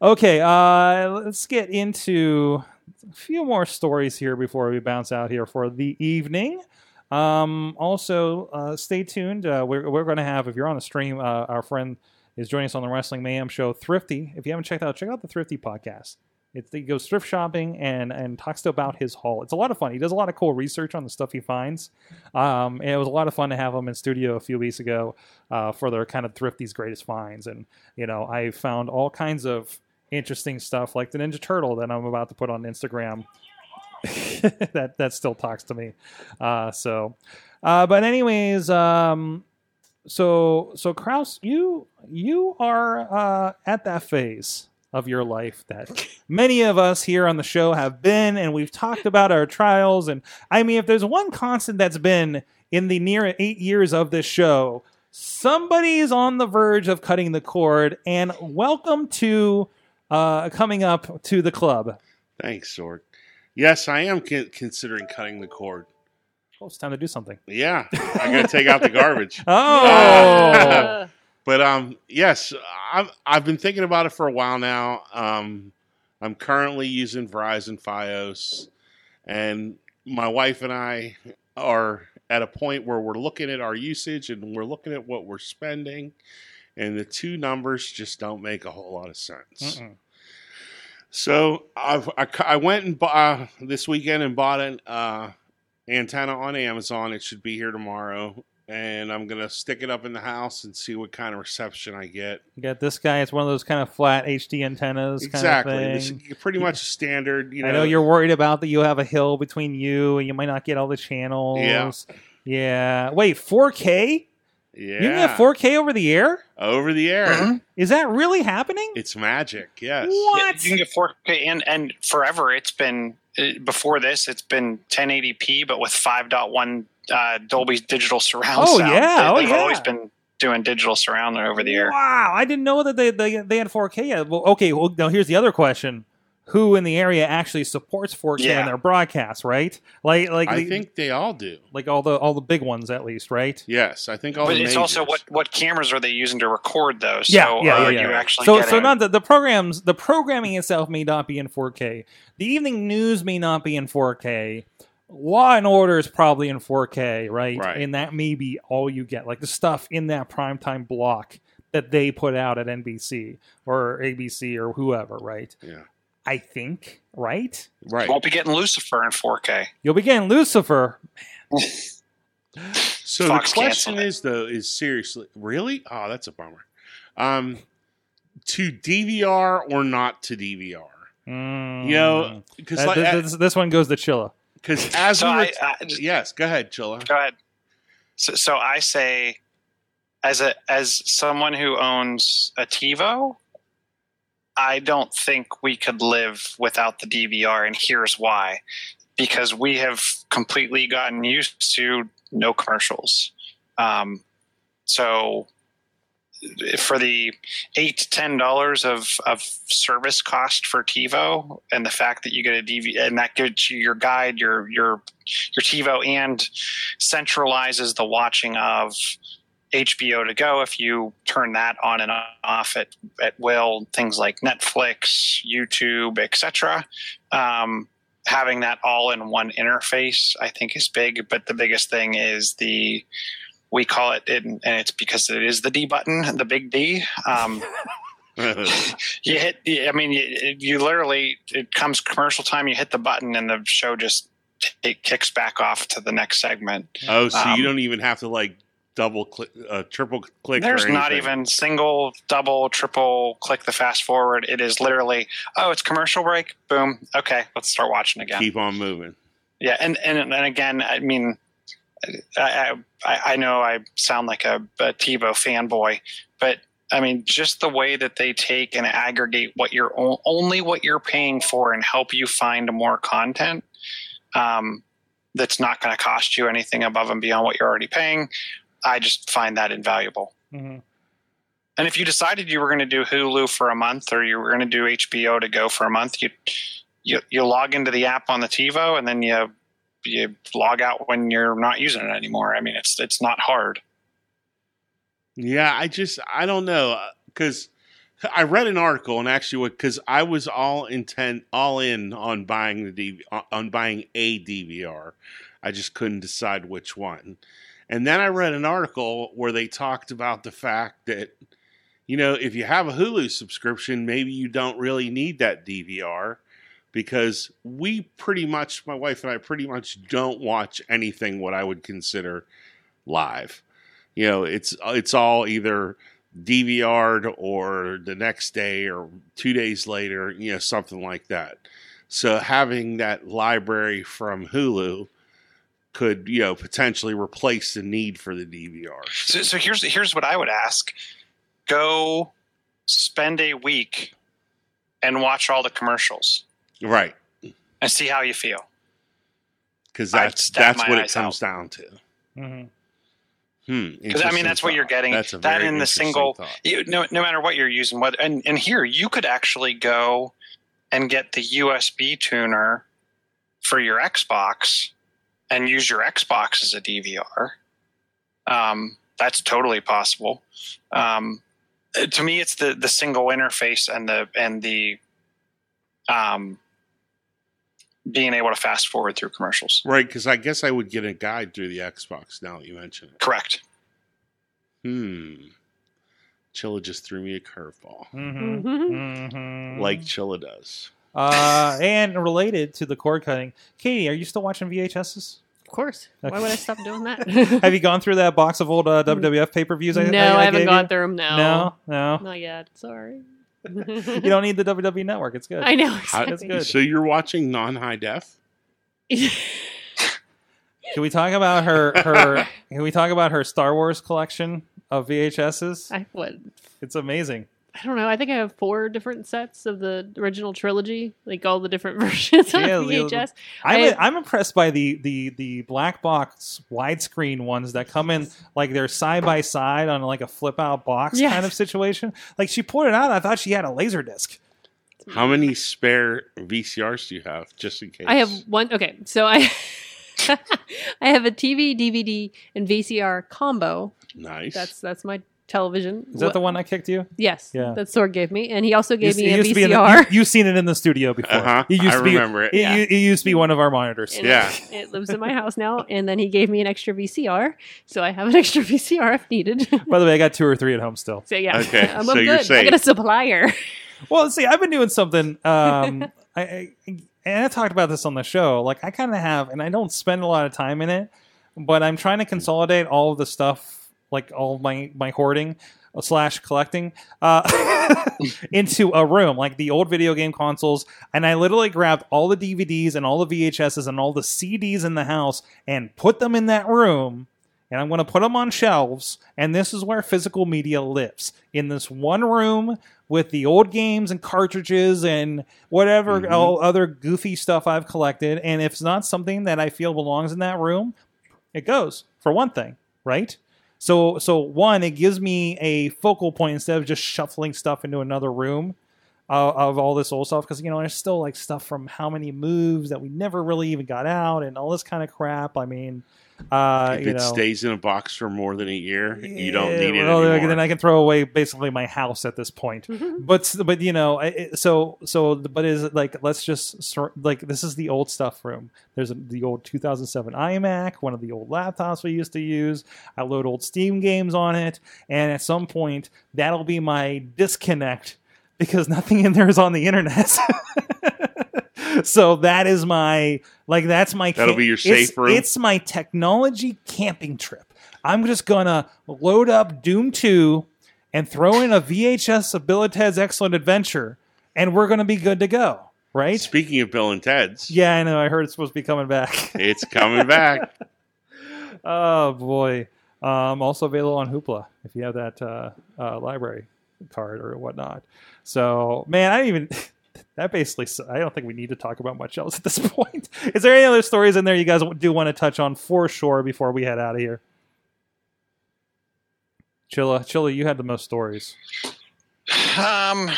Okay, uh, let's get into a few more stories here before we bounce out here for the evening. Um, also, uh, stay tuned. Uh, we're we're going to have, if you're on the stream, uh, our friend is joining us on the Wrestling Mayhem show, Thrifty. If you haven't checked out, check out the Thrifty podcast. It's, he goes thrift shopping and and talks about his haul. It's a lot of fun. He does a lot of cool research on the stuff he finds. Um, and it was a lot of fun to have him in studio a few weeks ago uh, for their kind of Thrifty's greatest finds. And you know, I found all kinds of interesting stuff like the Ninja Turtle that I'm about to put on Instagram. that that still talks to me. Uh, so, uh, but anyways, um, so so Kraus, you you are uh, at that phase of your life that many of us here on the show have been, and we've talked about our trials. And I mean, if there's one constant that's been in the near eight years of this show, somebody's on the verge of cutting the cord. And welcome to uh, coming up to the club. Thanks, Sorg. Yes, I am con- considering cutting the cord. Oh, it's time to do something. Yeah, I got to take out the garbage. Oh, Uh, But um, yes, I've I've been thinking about it for a while now. Um, I'm currently using Verizon FiOS, and my wife and I are at a point where we're looking at our usage and we're looking at what we're spending, and the two numbers just don't make a whole lot of sense. Mm-mm. So I've, I, I went and bought uh, this weekend and bought an uh, antenna on Amazon. It should be here tomorrow, and I'm gonna stick it up in the house and see what kind of reception I get. You got this guy. It's one of those kind of flat HD antennas. exactly, Kind of is pretty much standard. You know, I know you're worried about that. You have a hill between you, and you might not get all the channels. Yeah. Yeah. Wait, 4K? Yeah, You can get 4K over the air? over the air. Mhm. Is that really happening? It's magic. Yes. What? Yeah, you can get 4K, and and forever it's been uh, before this. It's been 1080p, but with 5.1 uh, Dolby Digital Surround Oh, sound. yeah. They, Oh, they've yeah. always been doing digital surround over the air. Wow, I didn't know that they they, they had 4K yet. Well, okay, well, now here's the other question. Who in the area actually supports 4K in Yeah. their broadcasts, right? Like like I the- think they all do. like all the all the big ones at least, right? Yes, I think all. But the it's also what what cameras are they using to record those? Yeah, so yeah, are yeah, you actually so getting so not the, the programs the programming itself may not be in 4K. The evening news may not be in 4K. Law and Order is probably in 4K, right? Right. And that may be all you get, like the stuff in that primetime block that they put out at NBC or ABC or whoever, right? Yeah. I think, right? Right. won't be getting Lucifer in 4K. You'll be getting Lucifer. So Fox the question is though is seriously really? Oh, that's a bummer. Um, to DVR or not to DVR? Mm. You know, because Uh, like, this, this, this one goes to Chilla. because as So we were, I, I just, yes, go ahead, Chilla. go ahead. So, so I say, as a as someone who owns a TiVo, I don't think we could live without the DVR, and here's why: because we have completely gotten used to no commercials. Um, so for the eight to ten dollars of of service cost for TiVo, and the fact that you get a DV and that gives you your guide, your your your TiVo, and centralizes the watching of HBO to go if you turn that on and off at at will. Things like Netflix, YouTube, etc. Um, having that all in one interface, I think, is big. But the biggest thing is the we call it, and it's because it is the D button, the big D. Um, you hit, I mean, you, you literally, it comes commercial time, you hit the button, and the show just it kicks back off to the next segment. oh, so Um, you don't even have to like double click, uh, triple click. There's not even single, double, triple click the fast forward. It is literally, oh, it's commercial break. Boom. Okay, let's start watching again. keep on moving. Yeah, and and and again, I mean, I I, I know I sound like a, a TiVo fanboy, but I mean, just the way that they take and aggregate what you're o- only what you're paying for and help you find more content. Um, that's not going to cost you anything above and beyond what you're already paying. I just find that invaluable. Mhm. And if you decided you were going to do Hulu for a month or you were going to do HBO to go for a month, you you you log into the app on the TiVo and then you you log out when you're not using it anymore. I mean, it's it's not hard. Yeah, I just I don't know because I read an article and actually because I was all intent all in on buying the DV, on buying a DVR. I just couldn't decide which one. And then I read an article where they talked about the fact that you know, if you have a Hulu subscription, maybe you don't really need that DVR because we pretty much my wife and I pretty much don't watch anything what I would consider live. You know, it's it's all either DVR'd or the next day or two days later, you know, something like that. So having that library from Hulu could, you know, potentially replace the need for the DVR. So, so here's here's what I would ask: Go spend a week and watch all the commercials Right. and see how you feel. Because that's that's what it eyes comes down to. Mhm. Hmm. Because I mean, that's what you're getting. That's a that very in the single, you, no, no matter what you're using, whether and and here you could actually go and get the USB tuner for your Xbox and use your Xbox as a DVR. Um, that's totally possible. Um, to me, it's the the single interface and the and the um, being able to fast forward through commercials. Right, because I guess I would get a guide through the Xbox now that you mention it. Correct. Hmm. Chilla just threw me a curveball, Mhm. Mhm. Mhm. like Chilla does. uh, and related to the cord cutting, Katie, are you still watching VHSs? Of course. Why would I stop doing that? Have you gone through that box of old uh, WWF pay per views? no, I, haven't gone through them. No. No, no. Not yet. Sorry. You don't need the WWE network. It's good. I know. How- Exactly. good. So you're watching non-high def? Can we talk about her? Her? can we talk about her Star Wars collection of VHSs? I would. It's amazing. I don't know. I think I have four different sets of the original trilogy, like all the different versions on Yeah, the- VHS. I'm I- I'm impressed by the the the black box widescreen ones that come in like they're side by side on like a flip out box Yes. kind of situation. Like she pulled it out, I thought she had a laser disc. How many spare VCRs do you have, just in case? I have one. Okay, so I I have a TV, DVD, and VCR combo. Nice. That's that's my television. Is that the one I kicked you? Yes, Yeah. that Sorg gave me, and he also gave You- me it a used to be in the- VCR. you, have seen it in the studio before. Uh-huh. It used I to be, remember it. It, Yeah. it used to be one of our monitors. And Yeah. it, it lives in my house now, and then he gave me an extra VCR, so I have an extra VCR if needed. By the way, I got two or three at home still. so yeah, Okay, I'm, so I'm you're good. I got a supplier. Well, see, I've been doing something. Um, I, I and I talked about this on the show. Like, I kind of have, and I don't spend a lot of time in it, but I'm trying to consolidate all of the stuff, like all my my hoarding slash collecting, uh, into a room, like the old video game consoles. And I literally grabbed all the DVDs and all the VHSs and all the CDs in the house and put them in that room and I'm going to put them on shelves. And this is where physical media lives in this one room with the old games and cartridges and whatever Mhm. all other goofy stuff I've collected. And if it's not something that I feel belongs in that room, it goes for one thing, right? So, so one, it gives me a focal point instead of just shuffling stuff into another room uh, of all this old stuff because you know there's still like stuff from how many moves that we never really even got out and all this kind of crap. I mean, uh, if you it know, stays in a box for more than a year, you don't Yeah, need it well, anymore. Then I can throw away basically my house at this point. but but you know, I- so so but is it like let's just sor- like this is the old stuff room. There's a, the old 2007 iMac, one of the old laptops we used to use. I load old Steam games on it, and at some point that'll be my disconnect because nothing in there is on the internet. so that is my like that's my That'll be your safe it's, room? It's my technology camping trip. I'm just gonna load up Doom 2 and throw in a VHS of Bill and Ted's Excellent Adventure, and we're gonna be good to go, right? Speaking of Bill and Ted's, Yeah, I know. I heard it's supposed to be coming back. it's coming back. oh boy. Um, also available on Hoopla if you have that uh, uh, library card or whatnot. So, man, I didn't even. That basically, I don't think we need to talk about much else at this point. Is there any other stories in there you guys do want to touch on for sure before we head out of here? Chilla, Chilla, you had the most stories. Um,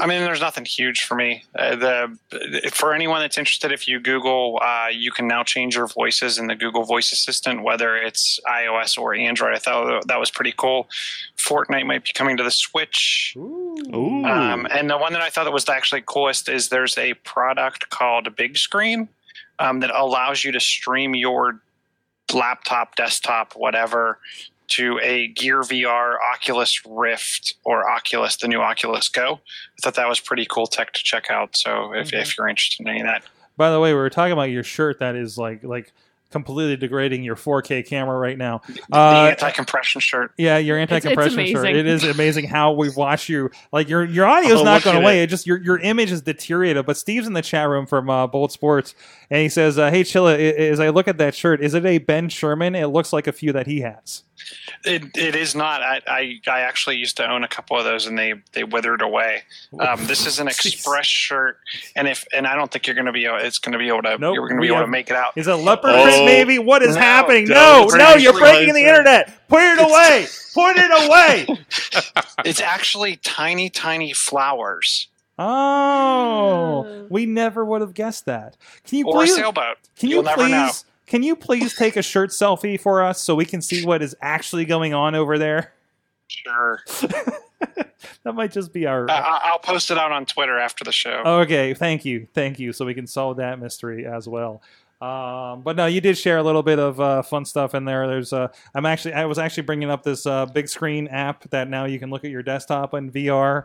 I mean, there's nothing huge for me. Uh, the for anyone that's interested, if you Google, uh, you can now change your voices in the Google Voice Assistant, whether it's iOS or Android. I thought that was pretty cool. Fortnite might be coming to the Switch. Ooh. Um, and the one that I thought that was actually coolest is there's a product called Big Screen um, that allows you to stream your laptop, desktop, whatever, to a Gear VR, Oculus Rift, or Oculus, the new Oculus Go. I thought that was pretty cool tech to check out. So if, Okay. if you're interested in any of that, By the way, we were talking about your shirt that is like like completely degrading your 4K camera right now. the Uh, anti-compression shirt. Yeah, your anti-compression shirt. amazing. It is amazing how we've watched you. Like your your audio's Oh, not going away. it. It just your your image is deteriorated. But Steve's in the chat room from uh, Bold Sports, and he says, uh, "Hey Chilla, as I look at that shirt, is it a Ben Sherman? It looks like a few that he has." It, it is not. I, I I actually used to own a couple of those, and they they withered away. Um, this is an express shirt, and if and I don't think you're going to be able- it's going to be able to Nope, you're going to we be able have- to make it out. Is it leopard Oh. Print, maybe? What is No, happening? No, no, you're breaking the internet. Put it away. Put it away. It's actually tiny, tiny flowers Oh, Oh. we never would have guessed that. Can you or a please? sailboat. Can you You'll never know. please? Can you please take a shirt selfie for us so we can see what is actually going on over there? Sure, that might just be our. I, I- I'll post it out on Twitter after the show. okay, thank you, thank you. So we can solve that mystery as well. Um, but no, you did share a little bit of uh, fun stuff in there. There's, uh, I'm actually, I was actually bringing up this uh, big screen app that now you can look at your desktop in VR.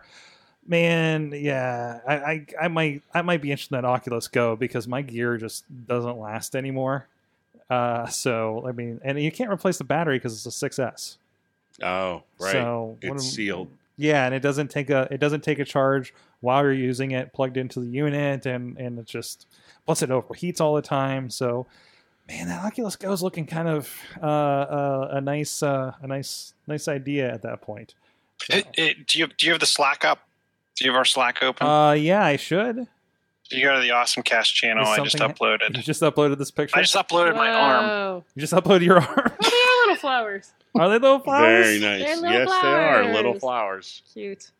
Man, yeah, I, I, I might, I might be interested in that Oculus Go because my gear just doesn't last anymore. Uh, so I mean, and you can't replace the battery because it's a 6S. Oh, right. So it's am- sealed. Yeah, and it doesn't take a it doesn't take a charge while you're using it plugged into the unit, and and it just plus it overheats all the time. So, man, that Oculus Go is looking kind of uh, uh, a nice uh, a nice nice idea at that point. So, It, it, do you do you have the Slack up? Do you have our Slack open? uh, yeah, I should. you go to the Awesome Cast channel, I just something- You uploaded. just uploaded this picture. I just uploaded my arm. You just uploaded your arm. Oh, they are little flowers. Are they little flowers? Very nice. They're Yes, little they are little flowers. flowers. Cute.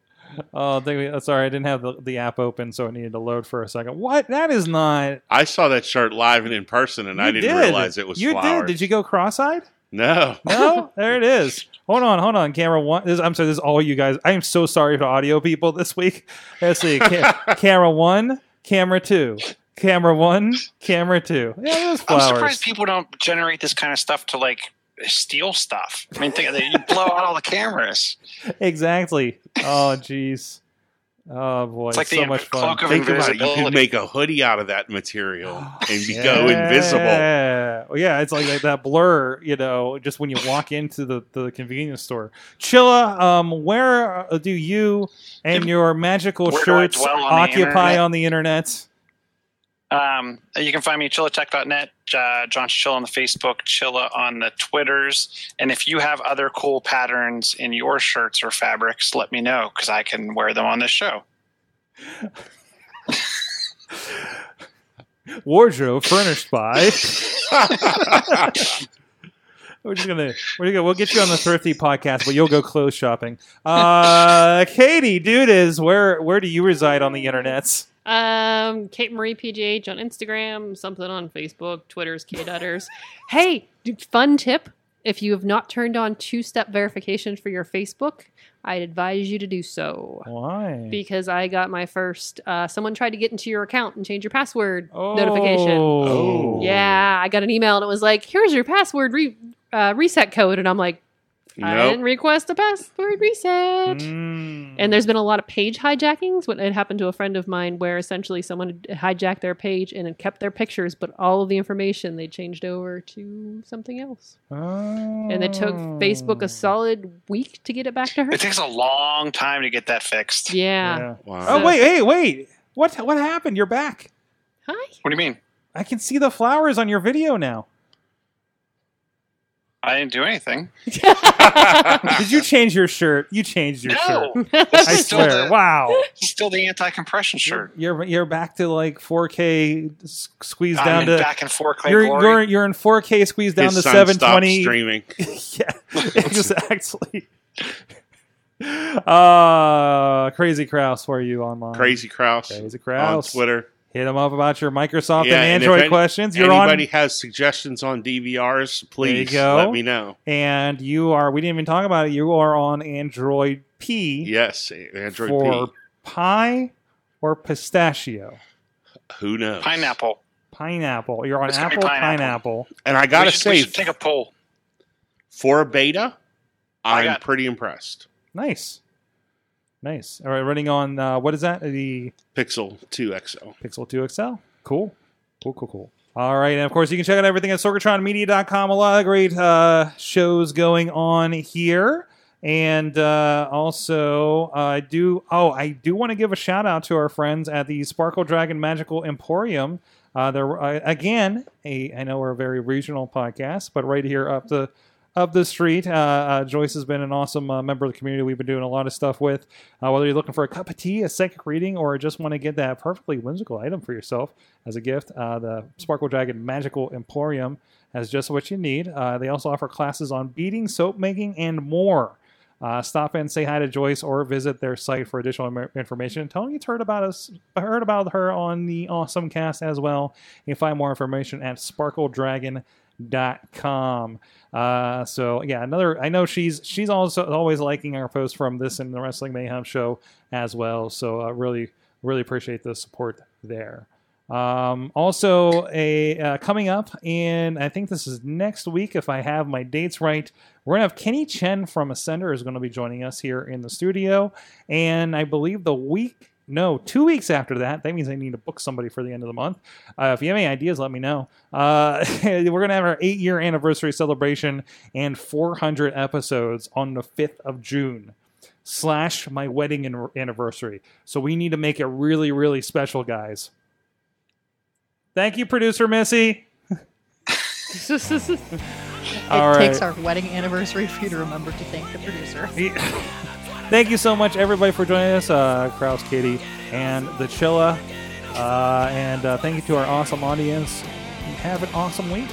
Oh, they, sorry, I didn't have the, the app open, so it needed to load for a second. What? That is not. I saw that shirt live and in person, and I didn't did. realize it was flowers. You flowers. did. Did you go cross-eyed? No. No, there it is. Hold on, hold on. Camera one. This, I'm sorry. This is all you guys. I am so sorry for audio people this week. Let's see. Ca- camera one, camera two, camera one, camera two. Yeah, there's I'm surprised people don't generate this kind of stuff to like steal stuff. I mean, think of that. You blow out all the cameras. exactly. Oh, jeez. Oh boy, It's like so the much fun. cloak of Think about it. You invisibility. could make a hoodie out of that material and be go invisible. Yeah, Well, yeah, it's like that, that blur, you know, just when you walk into the, the convenience store. Chilla, um, where uh, do you and your magical Where do shirts dwell on the occupy internet? on the internet? Um, you can find me at chillatech.net, uh, John Chilla on the Facebook, Chilla on the Twitters. And if you have other cool patterns in your shirts or fabrics, let me know because I can wear them on this show. Wardrobe furnished by. We're just gonna we're gonna we'll get you on the thrifty podcast, but you'll go clothes shopping. Uh, Katie, dude, is where where do you reside on the internets? Um, Kate Marie PGH on Instagram, something on Facebook, Twitter's K Dutters. hey, fun tip: if you have not turned on two-step verification for your Facebook, I'd advise you to do so. Why? Because I got my first. Uh, someone tried to get into your account and change your password notification. Oh. Yeah, I got an email and it was like, "Here's your password re- uh, reset code," and I'm like, "I didn't request a password reset." Mm. And there's been a lot of page hijackings. What it happened to a friend of mine, where essentially someone had hijacked their page and had kept their pictures, but all of the information they changed over to something else. And it took Facebook Oh. a solid week to get it back to her. It takes a long time to get that fixed. Yeah. Yeah. Wow. Oh wait, hey, wait! What what happened? You're back. Hi. What do you mean? I can see the flowers on your video now. I didn't do anything. Did you change your shirt? You changed your shirt. I still swear. the- Wow. still the anti-compression shirt. You're you're back to like 4K squeezed I'm down to back and forth. Clay you're, Glory. you're you're in 4K squeezed down His to 720. streaming. yeah, exactly. uh, Crazy Kraus, where are you online? Crazy Kraus Crazy on Twitter. Hit them up about your Microsoft Yeah, and and if Android any- questions. You're on Anybody has suggestions on DVRs, please go. let me know. and you are we didn't even talk about it you are on android p Yes, Android for P. pie or pistachio Who knows? Pineapple. pineapple you're on It's apple pineapple. pineapple And I gotta should, we say, should take a poll. for a beta, I I'm got- pretty impressed. nice nice. All right running on uh, what is that? The Pixel 2 XL. pixel 2 xl cool. Cool cool cool. All right and of course you can check out everything at sorgatronmedia.com a lot of great uh, shows going on here. And uh, also I do oh I do want to give a shout out to our friends at the Sparkle Dragon Magical Emporium. Uh, they're uh, again a I know we're a very regional podcast, but right here up the up the street, uh, uh, Joyce has been an awesome uh, member of the community. We've been doing a lot of stuff with. Uh, whether you're looking for a cup of tea, a psychic reading, or just want to get that perfectly whimsical item for yourself as a gift, uh, the Sparkle Dragon Magical Emporium has just what you need. Uh, they also offer classes on beading, soap making, and more. Uh, stop in, say hi to Joyce, or visit their site for additional information. Tell them you heard about us, heard about her on the Awesome Cast as well. You can find more information at sparkledragon.com. Uh, so yeah, another. I know she's she's also always liking our posts from this and the Wrestling Mayhem show as well. So uh, really really appreciate the support there. Um, also, a uh, coming up in I think this is next week if I have my dates right. We're gonna have Kenny Chen from Ascender is going to be joining us here in the studio, and I believe the week no two weeks after that. That means I need to book somebody for the end of the month. Uh, if you have any ideas, let me know. Uh, we're gonna have our eight year anniversary celebration and 400 episodes on the 5th of June slash my wedding an- anniversary. So we need to make it really really special, guys. Thank you, producer Missy. It All right. takes our wedding anniversary for you to remember to thank the producer. Thank you so much, everybody, for joining us, uh, Kraus, Katie, and the Chilla. Uh, and uh, thank you to our awesome audience. Have an awesome week.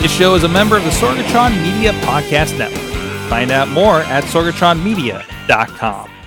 This show is a member of the Sorgatron Media Podcast Network. Find out more at sorgatronmedia.com.